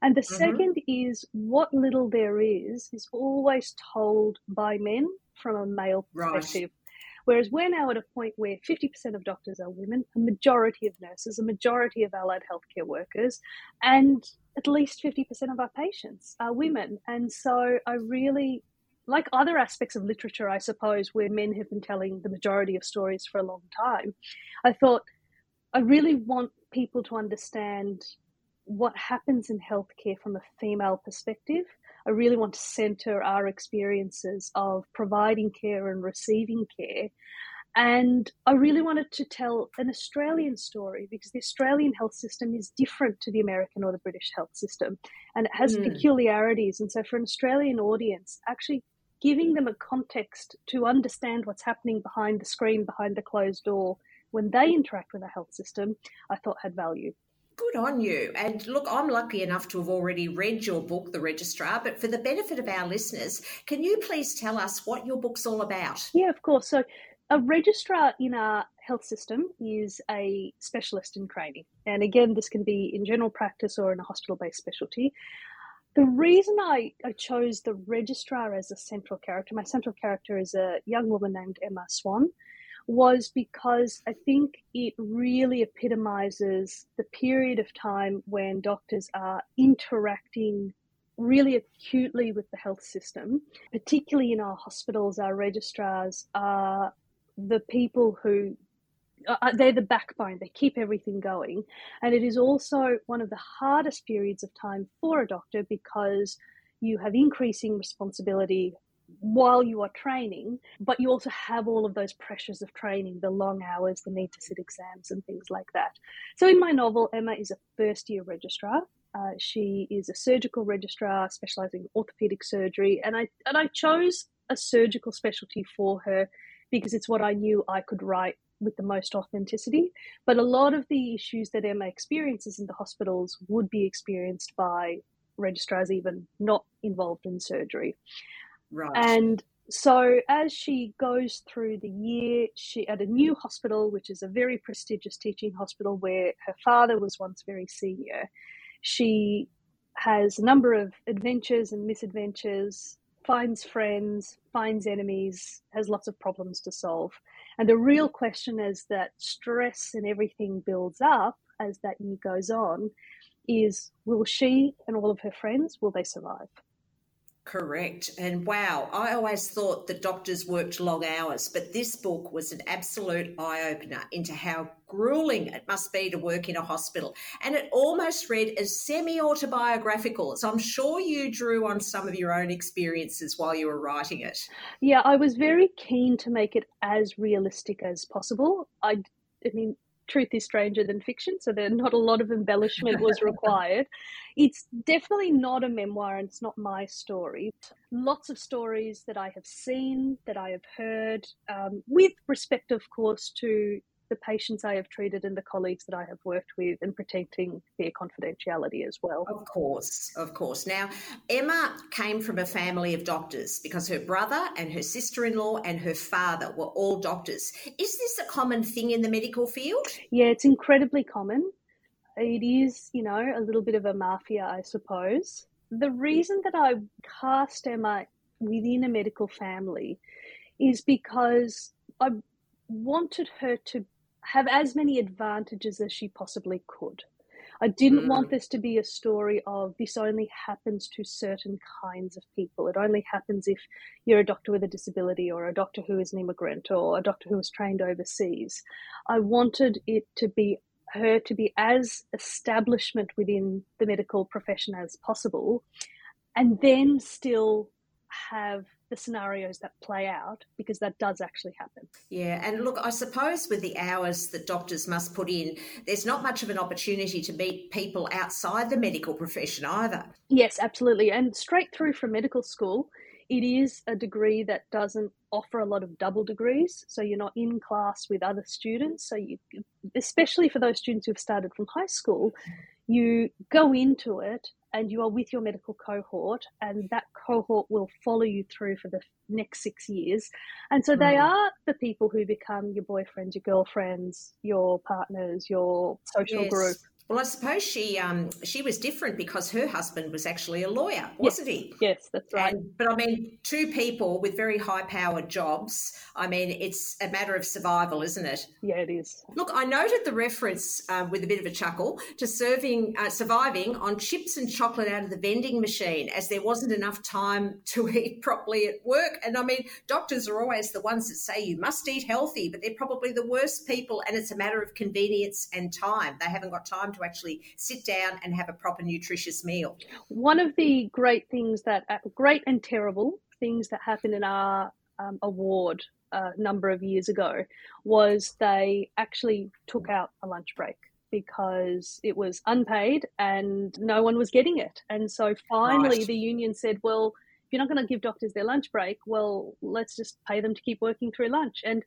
And the mm-hmm. second is what little there is is always told by men from a male perspective. Right. Whereas we're now at a point where 50% of doctors are women, a majority of nurses, a majority of allied healthcare workers, and at least 50% of our patients are women. And so I really like other aspects of literature, I suppose, where men have been telling the majority of stories for a long time, I thought I really want people to understand what happens in healthcare from a female perspective. I really want to center our experiences of providing care and receiving care And I really wanted to tell an Australian story because the Australian health system is different to the American or the British health system and it has mm. peculiarities. And so, for an Australian audience, actually giving them a context to understand what's happening behind the screen, behind the closed door, when they interact with the health system, I thought had value. Good on you. And look, I'm lucky enough to have already read your book, The Registrar, but for the benefit of our listeners, can you please tell us what your book's all about? Yeah, of course. So, a registrar in our health system is a specialist in training. And again, this can be in general practice or in a hospital based specialty. The reason I, I chose the registrar as a central character, my central character is a young woman named Emma Swan was because I think it really epitomizes the period of time when doctors are interacting really acutely with the health system, particularly in our hospitals. Our registrars are the people who uh, uh, they're the backbone, they keep everything going. And it is also one of the hardest periods of time for a doctor because you have increasing responsibility while you are training, but you also have all of those pressures of training, the long hours, the need to sit exams, and things like that. So, in my novel, Emma is a first year registrar. Uh, she is a surgical registrar specializing in orthopedic surgery, and I and I chose a surgical specialty for her because it's what I knew I could write with the most authenticity. But a lot of the issues that Emma experiences in the hospitals would be experienced by registrars even not involved in surgery. Right. And so as she goes through the year, she at a new hospital, which is a very prestigious teaching hospital where her father was once very senior, she has a number of adventures and misadventures, finds friends, finds enemies, has lots of problems to solve. And the real question is that stress and everything builds up as that year goes on is will she and all of her friends will they survive? Correct. And wow, I always thought that doctors worked long hours, but this book was an absolute eye opener into how grueling it must be to work in a hospital. And it almost read as semi autobiographical. So I'm sure you drew on some of your own experiences while you were writing it. Yeah, I was very keen to make it as realistic as possible. I, I mean, truth is stranger than fiction, so there not a lot of embellishment was required. it's definitely not a memoir and it's not my story. Lots of stories that I have seen, that I have heard, um, with respect, of course, to the patients I have treated and the colleagues that I have worked with and protecting their confidentiality as well. Of course, of course. Now, Emma came from a family of doctors because her brother and her sister in law and her father were all doctors. Is this a common thing in the medical field? Yeah, it's incredibly common. It is, you know, a little bit of a mafia, I suppose. The reason that I cast Emma within a medical family is because I wanted her to have as many advantages as she possibly could. I didn't mm. want this to be a story of this only happens to certain kinds of people. It only happens if you're a doctor with a disability or a doctor who is an immigrant or a doctor who was trained overseas. I wanted it to be her to be as establishment within the medical profession as possible and then still have the scenarios that play out because that does actually happen. Yeah, and look, I suppose with the hours that doctors must put in, there's not much of an opportunity to meet people outside the medical profession either. Yes, absolutely. And straight through from medical school, it is a degree that doesn't offer a lot of double degrees. So you're not in class with other students. So you, especially for those students who've started from high school, you go into it and you are with your medical cohort, and that cohort will follow you through for the next six years. And so they mm. are the people who become your boyfriends, your girlfriends, your partners, your social yes. group. Well, I suppose she um, she was different because her husband was actually a lawyer, wasn't yes. he? Yes, that's right. And, but I mean, two people with very high powered jobs. I mean, it's a matter of survival, isn't it? Yeah, it is. Look, I noted the reference um, with a bit of a chuckle to serving uh, surviving on chips and chocolate out of the vending machine, as there wasn't enough time to eat properly at work. And I mean, doctors are always the ones that say you must eat healthy, but they're probably the worst people, and it's a matter of convenience and time. They haven't got time to actually sit down and have a proper nutritious meal. One of the great things that, uh, great and terrible things that happened in our um, award a number of years ago was they actually took out a lunch break because it was unpaid and no one was getting it. And so finally, right. the union said, well, if you're not going to give doctors their lunch break, well, let's just pay them to keep working through lunch. And,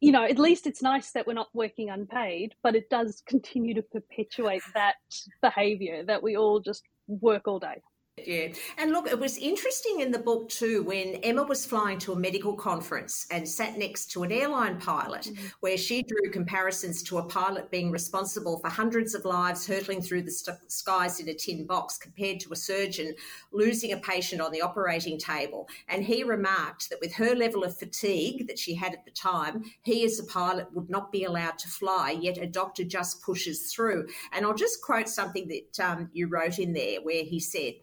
you know, at least it's nice that we're not working unpaid, but it does continue to perpetuate that behavior that we all just work all day. Yeah. And look, it was interesting in the book too when Emma was flying to a medical conference and sat next to an airline pilot, mm-hmm. where she drew comparisons to a pilot being responsible for hundreds of lives hurtling through the st- skies in a tin box compared to a surgeon losing a patient on the operating table. And he remarked that with her level of fatigue that she had at the time, he as a pilot would not be allowed to fly, yet a doctor just pushes through. And I'll just quote something that um, you wrote in there where he said,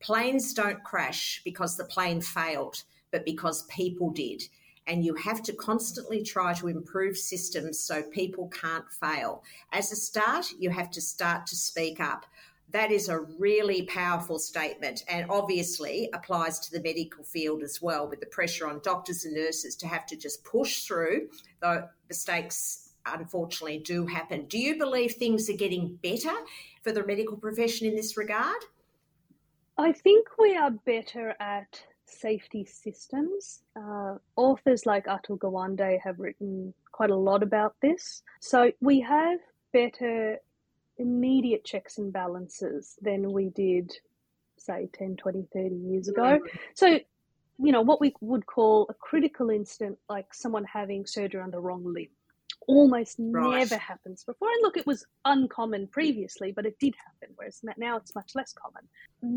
Planes don't crash because the plane failed, but because people did. And you have to constantly try to improve systems so people can't fail. As a start, you have to start to speak up. That is a really powerful statement and obviously applies to the medical field as well, with the pressure on doctors and nurses to have to just push through, though mistakes unfortunately do happen. Do you believe things are getting better for the medical profession in this regard? I think we are better at safety systems. Uh, authors like Atul Gawande have written quite a lot about this. So we have better immediate checks and balances than we did, say, 10, 20, 30 years ago. So, you know, what we would call a critical incident, like someone having surgery on the wrong limb almost right. never happens before. And look, it was uncommon previously, but it did happen, whereas now it's much less common.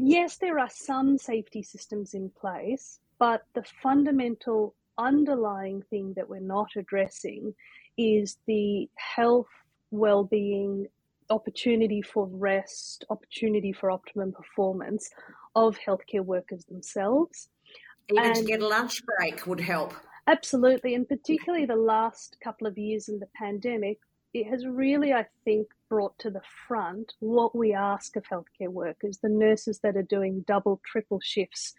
Yes, there are some safety systems in place, but the fundamental underlying thing that we're not addressing is the health, well-being, opportunity for rest, opportunity for optimum performance of healthcare workers themselves. Even and, to get a lunch break would help. Absolutely, and particularly the last couple of years in the pandemic, it has really, I think, brought to the front what we ask of healthcare workers, the nurses that are doing double, triple shifts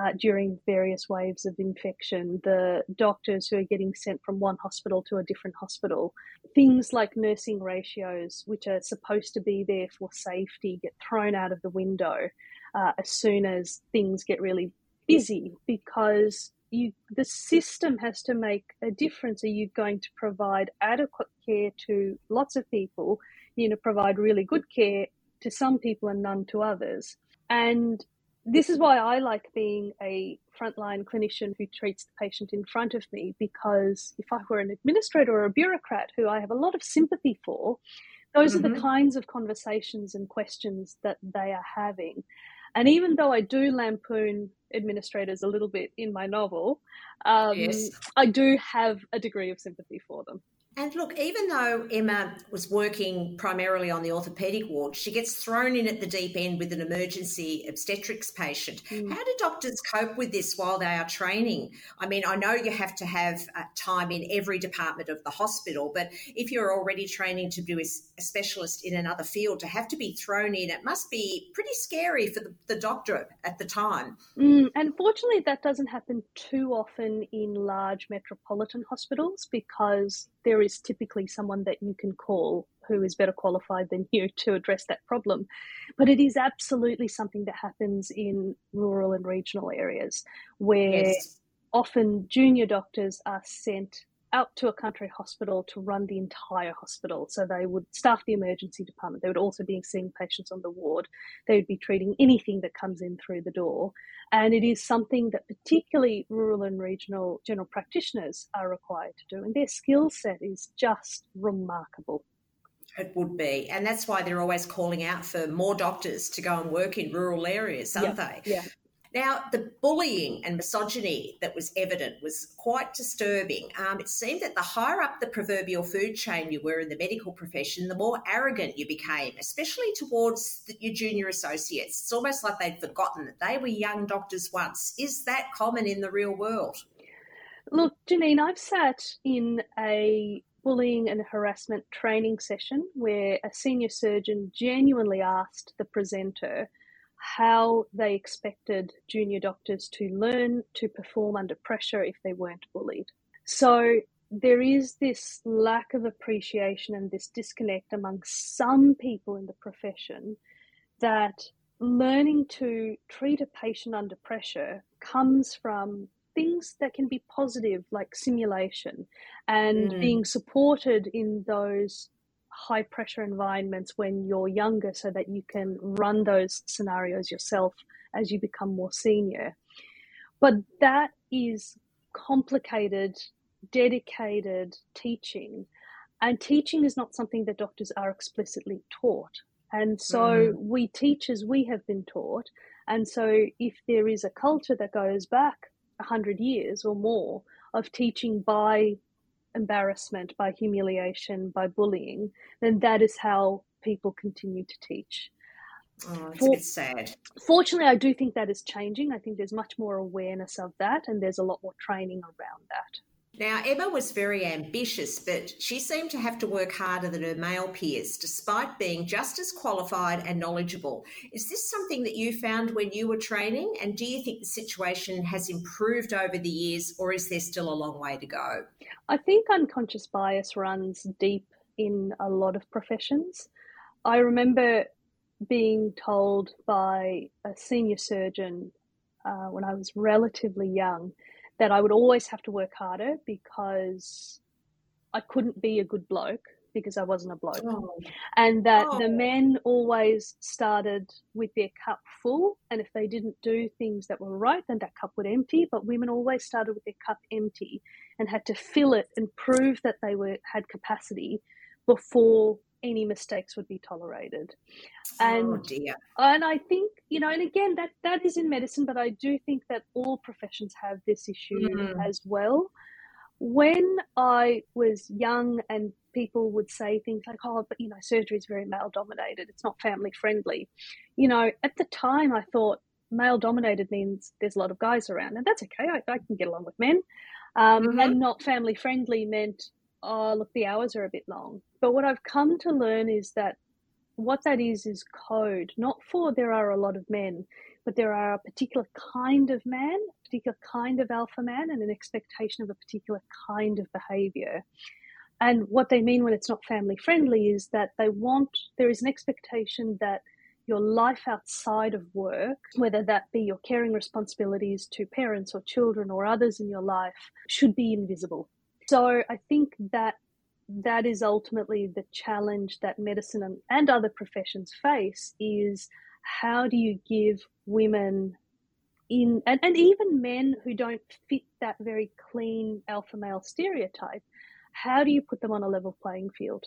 uh, during various waves of infection, the doctors who are getting sent from one hospital to a different hospital. Things like nursing ratios, which are supposed to be there for safety, get thrown out of the window uh, as soon as things get really busy because you the system has to make a difference. Are you going to provide adequate care to lots of people? You know, provide really good care to some people and none to others. And this is why I like being a frontline clinician who treats the patient in front of me because if I were an administrator or a bureaucrat who I have a lot of sympathy for, those mm-hmm. are the mm-hmm. kinds of conversations and questions that they are having. And even though I do lampoon administrators a little bit in my novel, um, yes. I do have a degree of sympathy for them. And look, even though Emma was working primarily on the orthopaedic ward, she gets thrown in at the deep end with an emergency obstetrics patient. Mm. How do doctors cope with this while they are training? I mean, I know you have to have uh, time in every department of the hospital, but if you're already training to be a specialist in another field, to have to be thrown in, it must be pretty scary for the, the doctor at the time. Mm, fortunately, that doesn't happen too often in large metropolitan hospitals because there is typically someone that you can call who is better qualified than you to address that problem. But it is absolutely something that happens in rural and regional areas where yes. often junior doctors are sent out to a country hospital to run the entire hospital. So they would staff the emergency department. They would also be seeing patients on the ward. They would be treating anything that comes in through the door. And it is something that particularly rural and regional general practitioners are required to do. And their skill set is just remarkable. It would be. And that's why they're always calling out for more doctors to go and work in rural areas, aren't yeah, they? Yeah. Now, the bullying and misogyny that was evident was quite disturbing. Um, it seemed that the higher up the proverbial food chain you were in the medical profession, the more arrogant you became, especially towards the, your junior associates. It's almost like they'd forgotten that they were young doctors once. Is that common in the real world? Look, Janine, I've sat in a bullying and harassment training session where a senior surgeon genuinely asked the presenter how they expected junior doctors to learn to perform under pressure if they weren't bullied. So there is this lack of appreciation and this disconnect among some people in the profession that learning to treat a patient under pressure comes from things that can be positive, like simulation, and mm. being supported in those high pressure environments when you're younger so that you can run those scenarios yourself as you become more senior. But that is complicated, dedicated teaching. And teaching is not something that doctors are explicitly taught. And so mm. we teachers, we have been taught. And so if there is a culture that goes back 100 years or more of teaching by embarrassment, by humiliation, by bullying, then that is how people continue to teach. Oh, it's For, a bit sad. Fortunately, I do think that is changing. I think there's much more awareness of that, and there's a lot more training around that. Now, Emma was very ambitious, but she seemed to have to work harder than her male peers, despite being just as qualified and knowledgeable. Is this something that you found when you were training? And do you think the situation has improved over the years, or is there still a long way to go? I think unconscious bias runs deep in a lot of professions. I remember being told by a senior surgeon uh, when I was relatively young that I would always have to work harder because I couldn't be a good bloke because I wasn't a bloke. Oh. And that oh. the men always started with their cup full. And if they didn't do things that were right, then that cup would empty. But women always started with their cup empty and had to fill it and prove that they were had capacity before any mistakes would be tolerated. And, oh dear. And I think, you know, and again, that, that is in medicine, but I do think that all professions have this issue mm. as well. When I was young and people would say things like, oh, but, you know, surgery is very male dominated, it's not family friendly. You know, at the time I thought male dominated means there's a lot of guys around, and that's okay, I, I can get along with men. Um, mm-hmm. And not family friendly meant oh, look, the hours are a bit long. But what I've come to learn is that what that is is code, not for there are a lot of men, but there are a particular kind of man, a particular kind of alpha man, and an expectation of a particular kind of behavior. And what they mean when it's not family friendly is that they want, there is an expectation that your life outside of work, whether that be your caring responsibilities to parents or children or others in your life, should be invisible. So I think that that is ultimately the challenge that medicine and, and other professions face is how do you give women in and, and even men who don't fit that very clean alpha male stereotype how do you put them on a level playing field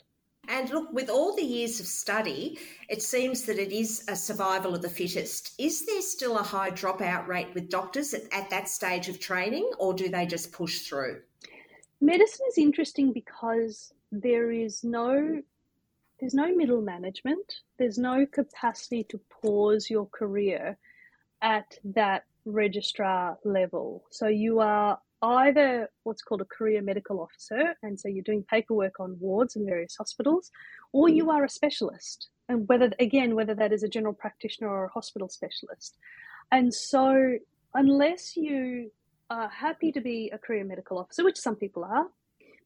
and look, with all the years of study, it seems that it is a survival of the fittest. Is there still a high dropout rate with doctors at, at that stage of training, or do they just push through? Medicine is interesting because there is no there's no middle management. There's no capacity to pause your career at that registrar level. So you are either what's called a career medical officer and so you're doing paperwork on wards in various hospitals or you are a specialist and whether again whether that is a general practitioner or a hospital specialist. And so unless you are happy to be a career medical officer, which some people are,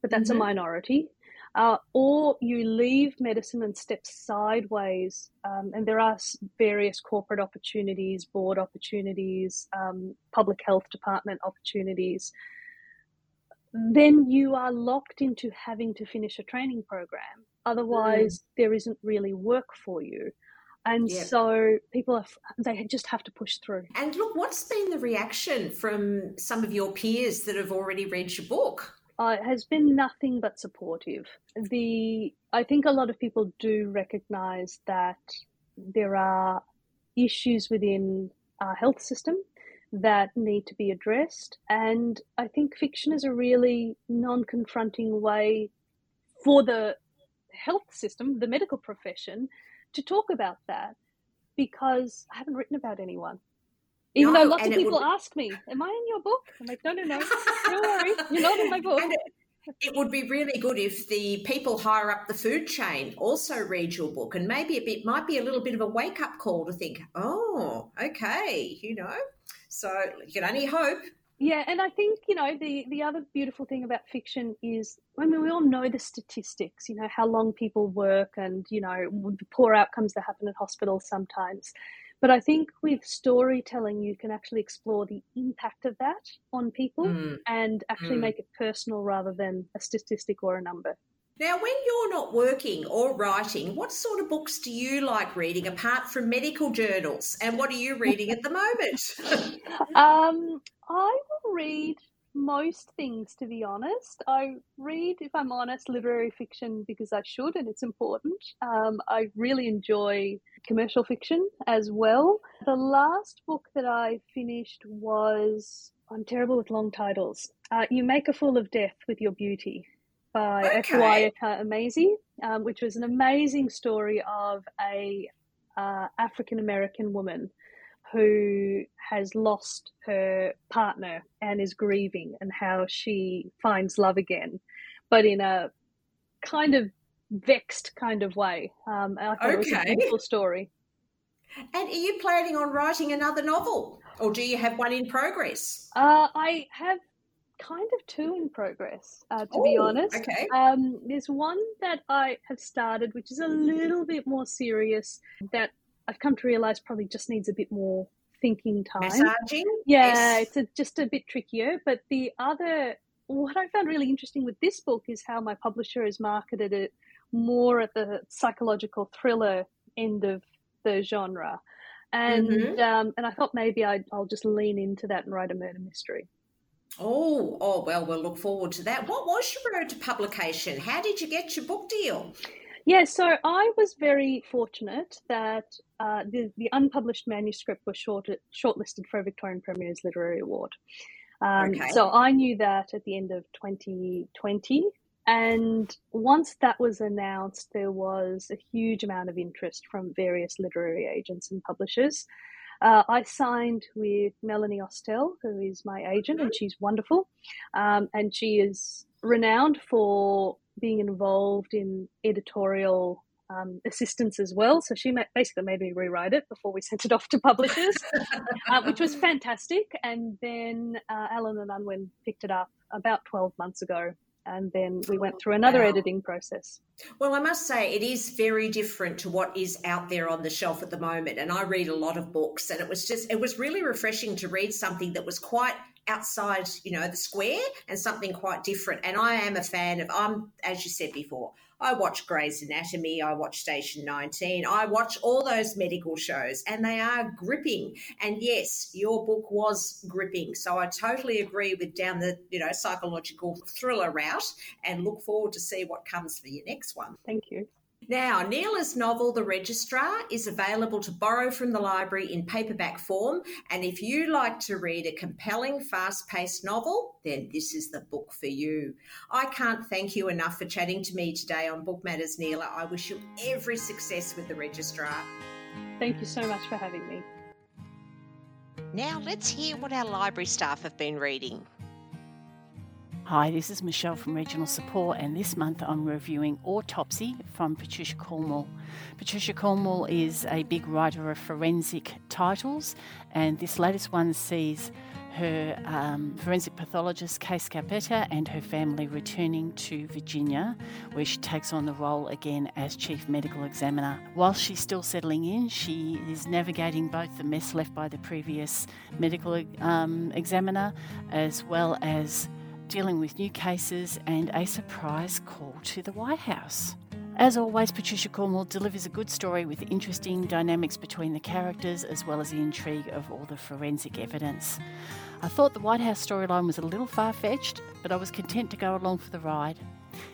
but that's mm-hmm. a minority. Uh, or you leave medicine and step sideways, um, and there are various corporate opportunities, board opportunities, um, public health department opportunities. Then you are locked into having to finish a training program. Otherwise, mm. there isn't really work for you. And yep. so people are, they just have to push through. And look, what's been the reaction from some of your peers that have already read your book? Uh, it has been nothing but supportive. The I think a lot of people do recognise that there are issues within our health system that need to be addressed, and I think fiction is a really non-confronting way for the health system, the medical profession, to talk about that because I haven't written about anyone. Even no, though lots of people would... ask me, "Am I in your book?" I'm like, "No, no, no, don't worry, you're not in my book." It, it would be really good if the people higher up the food chain also read your book, and maybe a bit might be a little bit of a wake up call to think, "Oh, okay," you know. So you can only hope. Yeah, and I think you know the the other beautiful thing about fiction is I mean we all know the statistics, you know how long people work and you know the poor outcomes that happen in hospitals sometimes. But I think with storytelling, you can actually explore the impact of that on people mm. and actually mm. make it personal rather than a statistic or a number. Now, when you're not working or writing, what sort of books do you like reading apart from medical journals? And what are you reading at the moment? um, I will read most things, to be honest. I read, if I'm honest, literary fiction because I should and it's important. Um, I really enjoy commercial fiction as well. The last book that I finished was. I'm terrible with long titles. Uh, you Make a Fool of Death with Your Beauty by okay. Emezi, um, which was an amazing story of a uh, African American woman who has lost her partner and is grieving, and how she finds love again, but in a kind of vexed kind of way. Um, I thought okay. it was a beautiful story. And are you planning on writing another novel, or do you have one in progress? Uh, I have kind of two in progress, uh, to Ooh, be honest. Okay. Um, there's one that I have started, which is a little bit more serious, that I've come to realize probably just needs a bit more thinking time. Massaging? Yeah, yes. it's a, just a bit trickier. But the other, what I found really interesting with this book is how my publisher has marketed it more at the psychological thriller end of the genre. And mm-hmm. um, and I thought maybe i will just lean into that and write a murder mystery. Oh, oh well, we'll look forward to that. What was your road to publication? How did you get your book deal? Yeah, so I was very fortunate that uh, the, the unpublished manuscript was short, shortlisted for a Victorian Premier's Literary Award. Um, okay. So I knew that at the end of 2020. And once that was announced, there was a huge amount of interest from various literary agents and publishers. Uh, I signed with Melanie Ostell, who is my agent, and she's wonderful. Um, and she is renowned for being involved in editorial um, assistance as well. So she basically made me rewrite it before we sent it off to publishers, uh, which was fantastic. And then uh, Allen and Unwin picked it up about 12 months ago and then we went through another wow. editing process. Well, I must say it is very different to what is out there on the shelf at the moment. And I read a lot of books, and it was just it was really refreshing to read something that was quite outside, you know, the square and something quite different. And I am a fan of I'm as you said before, I watch Grey's Anatomy, I watch Station 19, I watch all those medical shows, and they are gripping. And yes, your book was gripping. So I totally agree with down the you know psychological thriller route, and look forward to see what comes for your next one. Thank you. Now, Neela's novel, The Registrar, is available to borrow from the library in paperback form. And if you like to read a compelling, fast paced novel, then this is the book for you. I can't thank you enough for chatting to me today on Book Matters, Neela. I wish you every success with The Registrar. Thank you so much for having me. Now, let's hear what our library staff have been reading. Hi, this is Michelle from Regional Support, and this month I'm reviewing Autopsy from Patricia Cornwell. Patricia Cornwell is a big writer of forensic titles, and this latest one sees her um, forensic pathologist, Kay Scarpetta, and her family returning to Virginia, where she takes on the role again as Chief Medical Examiner. While she's still settling in, she is navigating both the mess left by the previous medical um, examiner as well as dealing with new cases and a surprise call to the White House. As always, Patricia Cornwell delivers a good story with interesting dynamics between the characters as well as the intrigue of all the forensic evidence. I thought the White House storyline was a little far fetched, but I was content to go along for the ride.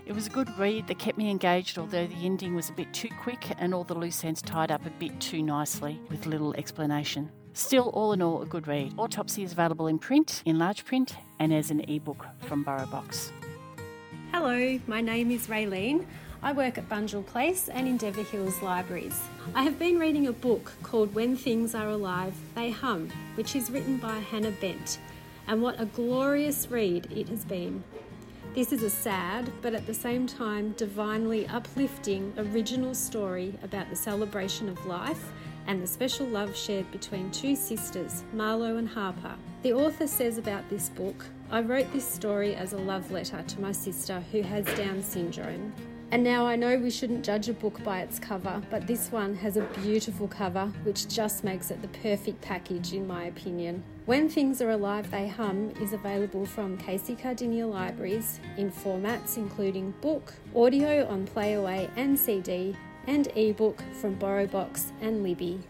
It was a good read that kept me engaged, although the ending was a bit too quick and all the loose ends tied up a bit too nicely with little explanation. Still, all in all, a good read. Autopsy is available in print, in large print, and as an ebook from BorrowBox. Hello, my name is Raylene. I work at Bunjil Place and Endeavour Hills Libraries. I have been reading a book called When Things Are Alive, They Hum, which is written by Hannah Bent. And what a glorious read it has been. This is a sad, but at the same time divinely uplifting original story about the celebration of life and the special love shared between two sisters, Marlowe and Harper. The author says about this book I wrote this story as a love letter to my sister who has Down syndrome. And now I know we shouldn't judge a book by its cover, but this one has a beautiful cover which just makes it the perfect package, in my opinion. When Things Are Alive, They Hum is available from Casey Cardinia Libraries in formats including book, audio on Playaway and CD, and ebook from BorrowBox and Libby.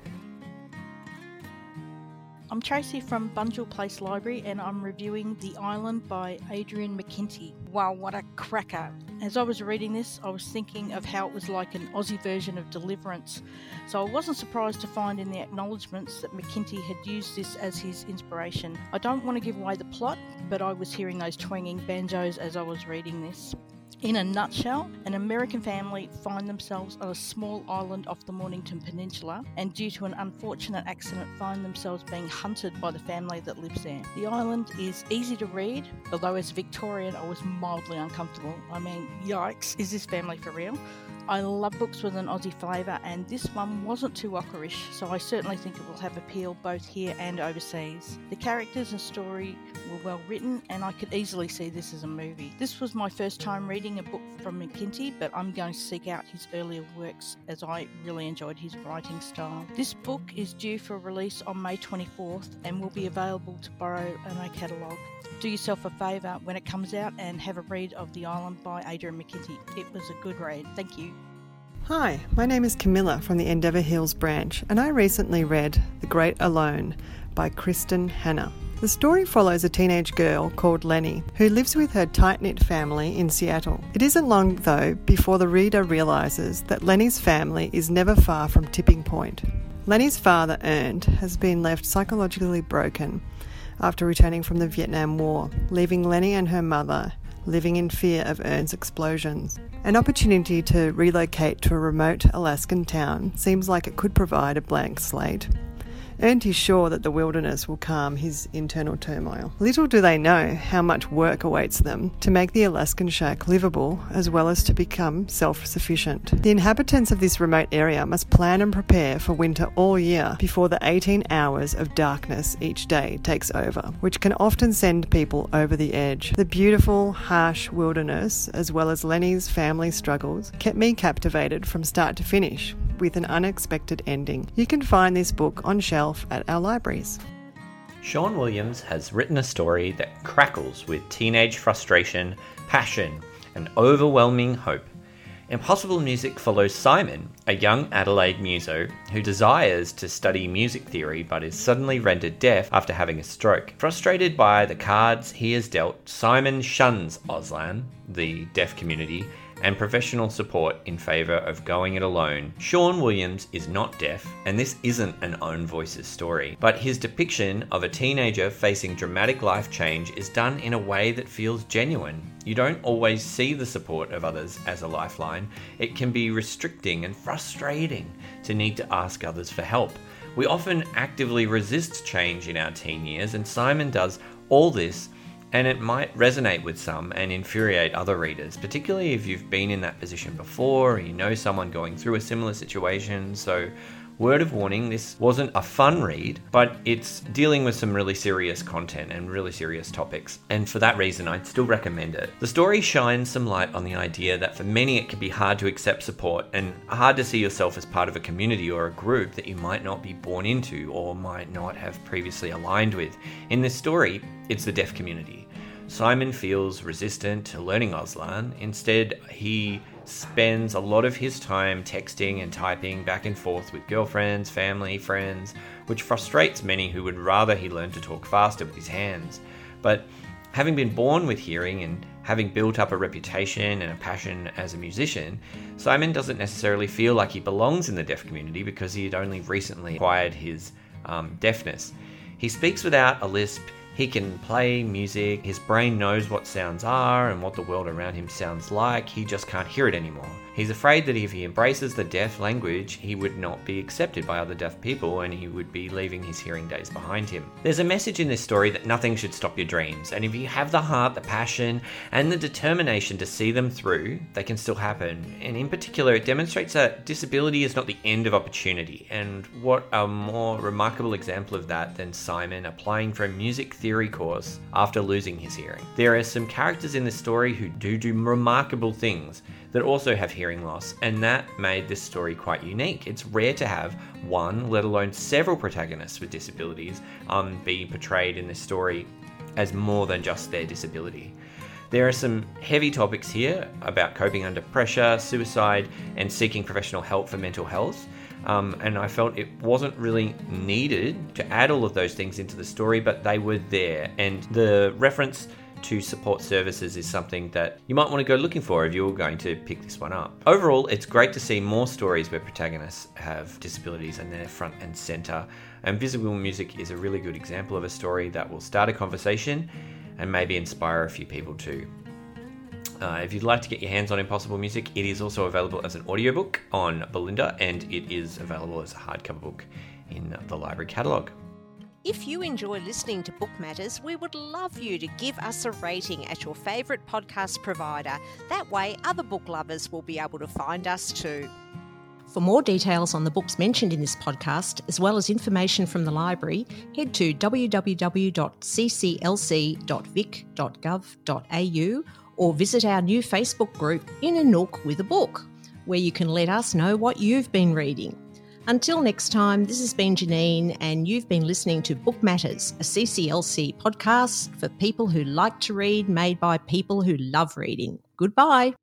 I'm Tracy from Bunjil Place Library and I'm reviewing The Island by Adrian McKinty. Wow, what a cracker! As I was reading this, I was thinking of how it was like an Aussie version of Deliverance. So I wasn't surprised to find in the acknowledgements that McKinty had used this as his inspiration. I don't want to give away the plot, but I was hearing those twanging banjos as I was reading this. In a nutshell, an American family find themselves on a small island off the Mornington Peninsula and, due to an unfortunate accident, find themselves being hunted by the family that lives there. The island is easy to read, although as Victorian, I was mildly uncomfortable. I mean, yikes, is this family for real? I love books with an Aussie flavour, and this one wasn't too ockerish, so I certainly think it will have appeal both here and overseas. The characters and story were well written, and I could easily see this as a movie. This was my first time reading a book from McKinty, but I'm going to seek out his earlier works as I really enjoyed his writing style. This book is due for release on May 24th and will be available to borrow in a catalogue. Do yourself a favour when it comes out and have a read of The Island by Adrian McKinty. It was a good read. Thank you. Hi, my name is Camilla from the Endeavour Hills branch, and I recently read The Great Alone by Kristin Hannah. The story follows a teenage girl called Leni who lives with her tight knit family in Seattle. It isn't long, though, before the reader realises that Leni's family is never far from tipping point. Leni's father, Ernt, has been left psychologically broken after returning from the Vietnam War, leaving Leni and her mother living in fear of Ernt's explosions. An opportunity to relocate to a remote Alaskan town seems like it could provide a blank slate. Ernt is sure that the wilderness will calm his internal turmoil. Little do they know how much work awaits them to make the Alaskan shack livable as well as to become self sufficient. The inhabitants of this remote area must plan and prepare for winter all year before the 18 hours of darkness each day takes over, which can often send people over the edge. The beautiful, harsh wilderness, as well as Leni's family struggles, kept me captivated from start to finish with an unexpected ending. You can find this book on shelf at our libraries. Sean Williams has written a story that crackles with teenage frustration, passion, and overwhelming hope. Impossible Music follows Simon, a young Adelaide muso who desires to study music theory but is suddenly rendered deaf after having a stroke. Frustrated by the cards he is dealt, Simon shuns Auslan, the deaf community, and professional support in favour of going it alone. Sean Williams is not deaf, and this isn't an own voices story, but his depiction of a teenager facing dramatic life change is done in a way that feels genuine. You don't always see the support of others as a lifeline. It can be restricting and frustrating to need to ask others for help. We often actively resist change in our teen years, and Simon does all this and it might resonate with some and infuriate other readers, particularly if you've been in that position before or you know someone going through a similar situation. So, word of warning this wasn't a fun read, but it's dealing with some really serious content and really serious topics. And for that reason, I'd still recommend it. The story shines some light on the idea that for many it can be hard to accept support and hard to see yourself as part of a community or a group that you might not be born into or might not have previously aligned with. In this story, it's the deaf community. Simon feels resistant to learning Auslan. Instead, he spends a lot of his time texting and typing back and forth with girlfriends, family, friends, which frustrates many who would rather he learn to talk faster with his hands. But having been born with hearing and having built up a reputation and a passion as a musician, Simon doesn't necessarily feel like he belongs in the deaf community because he had only recently acquired his um, deafness. He speaks without a lisp, He can play music, his brain knows what sounds are and what the world around him sounds like, he just can't hear it anymore. He's afraid that if he embraces the deaf language, he would not be accepted by other deaf people and he would be leaving his hearing days behind him. There's a message in this story that nothing should stop your dreams, and if you have the heart, the passion, and the determination to see them through, they can still happen. And in particular, it demonstrates that disability is not the end of opportunity, and what a more remarkable example of that than Simon applying for a music theory course after losing his hearing. There are some characters in this story who do do remarkable things that also have hearing loss, and that made this story quite unique. It's rare to have one, let alone several protagonists with disabilities, um, be portrayed in this story as more than just their disability. There are some heavy topics here about coping under pressure, suicide, and seeking professional help for mental health. Um, and I felt it wasn't really needed to add all of those things into the story, but they were there. And the reference to support services is something that you might want to go looking for if you're going to pick this one up. Overall, it's great to see more stories where protagonists have disabilities and they're front and center. Impossible Music is a really good example of a story that will start a conversation and maybe inspire a few people too. Uh, if you'd like to get your hands on Impossible Music, it is also available as an audiobook on Bolinda and it is available as a hardcover book in the library catalogue. If you enjoy listening to Book Matters, we would love you to give us a rating at your favourite podcast provider. That way, other book lovers will be able to find us too. For more details on the books mentioned in this podcast, as well as information from the library, head to www.cclc.vic.gov.au or visit our new Facebook group, In a Nook with a Book, where you can let us know what you've been reading. Until next time, this has been Janine, and you've been listening to Book Matters, a CCLC podcast for people who like to read, made by people who love reading. Goodbye.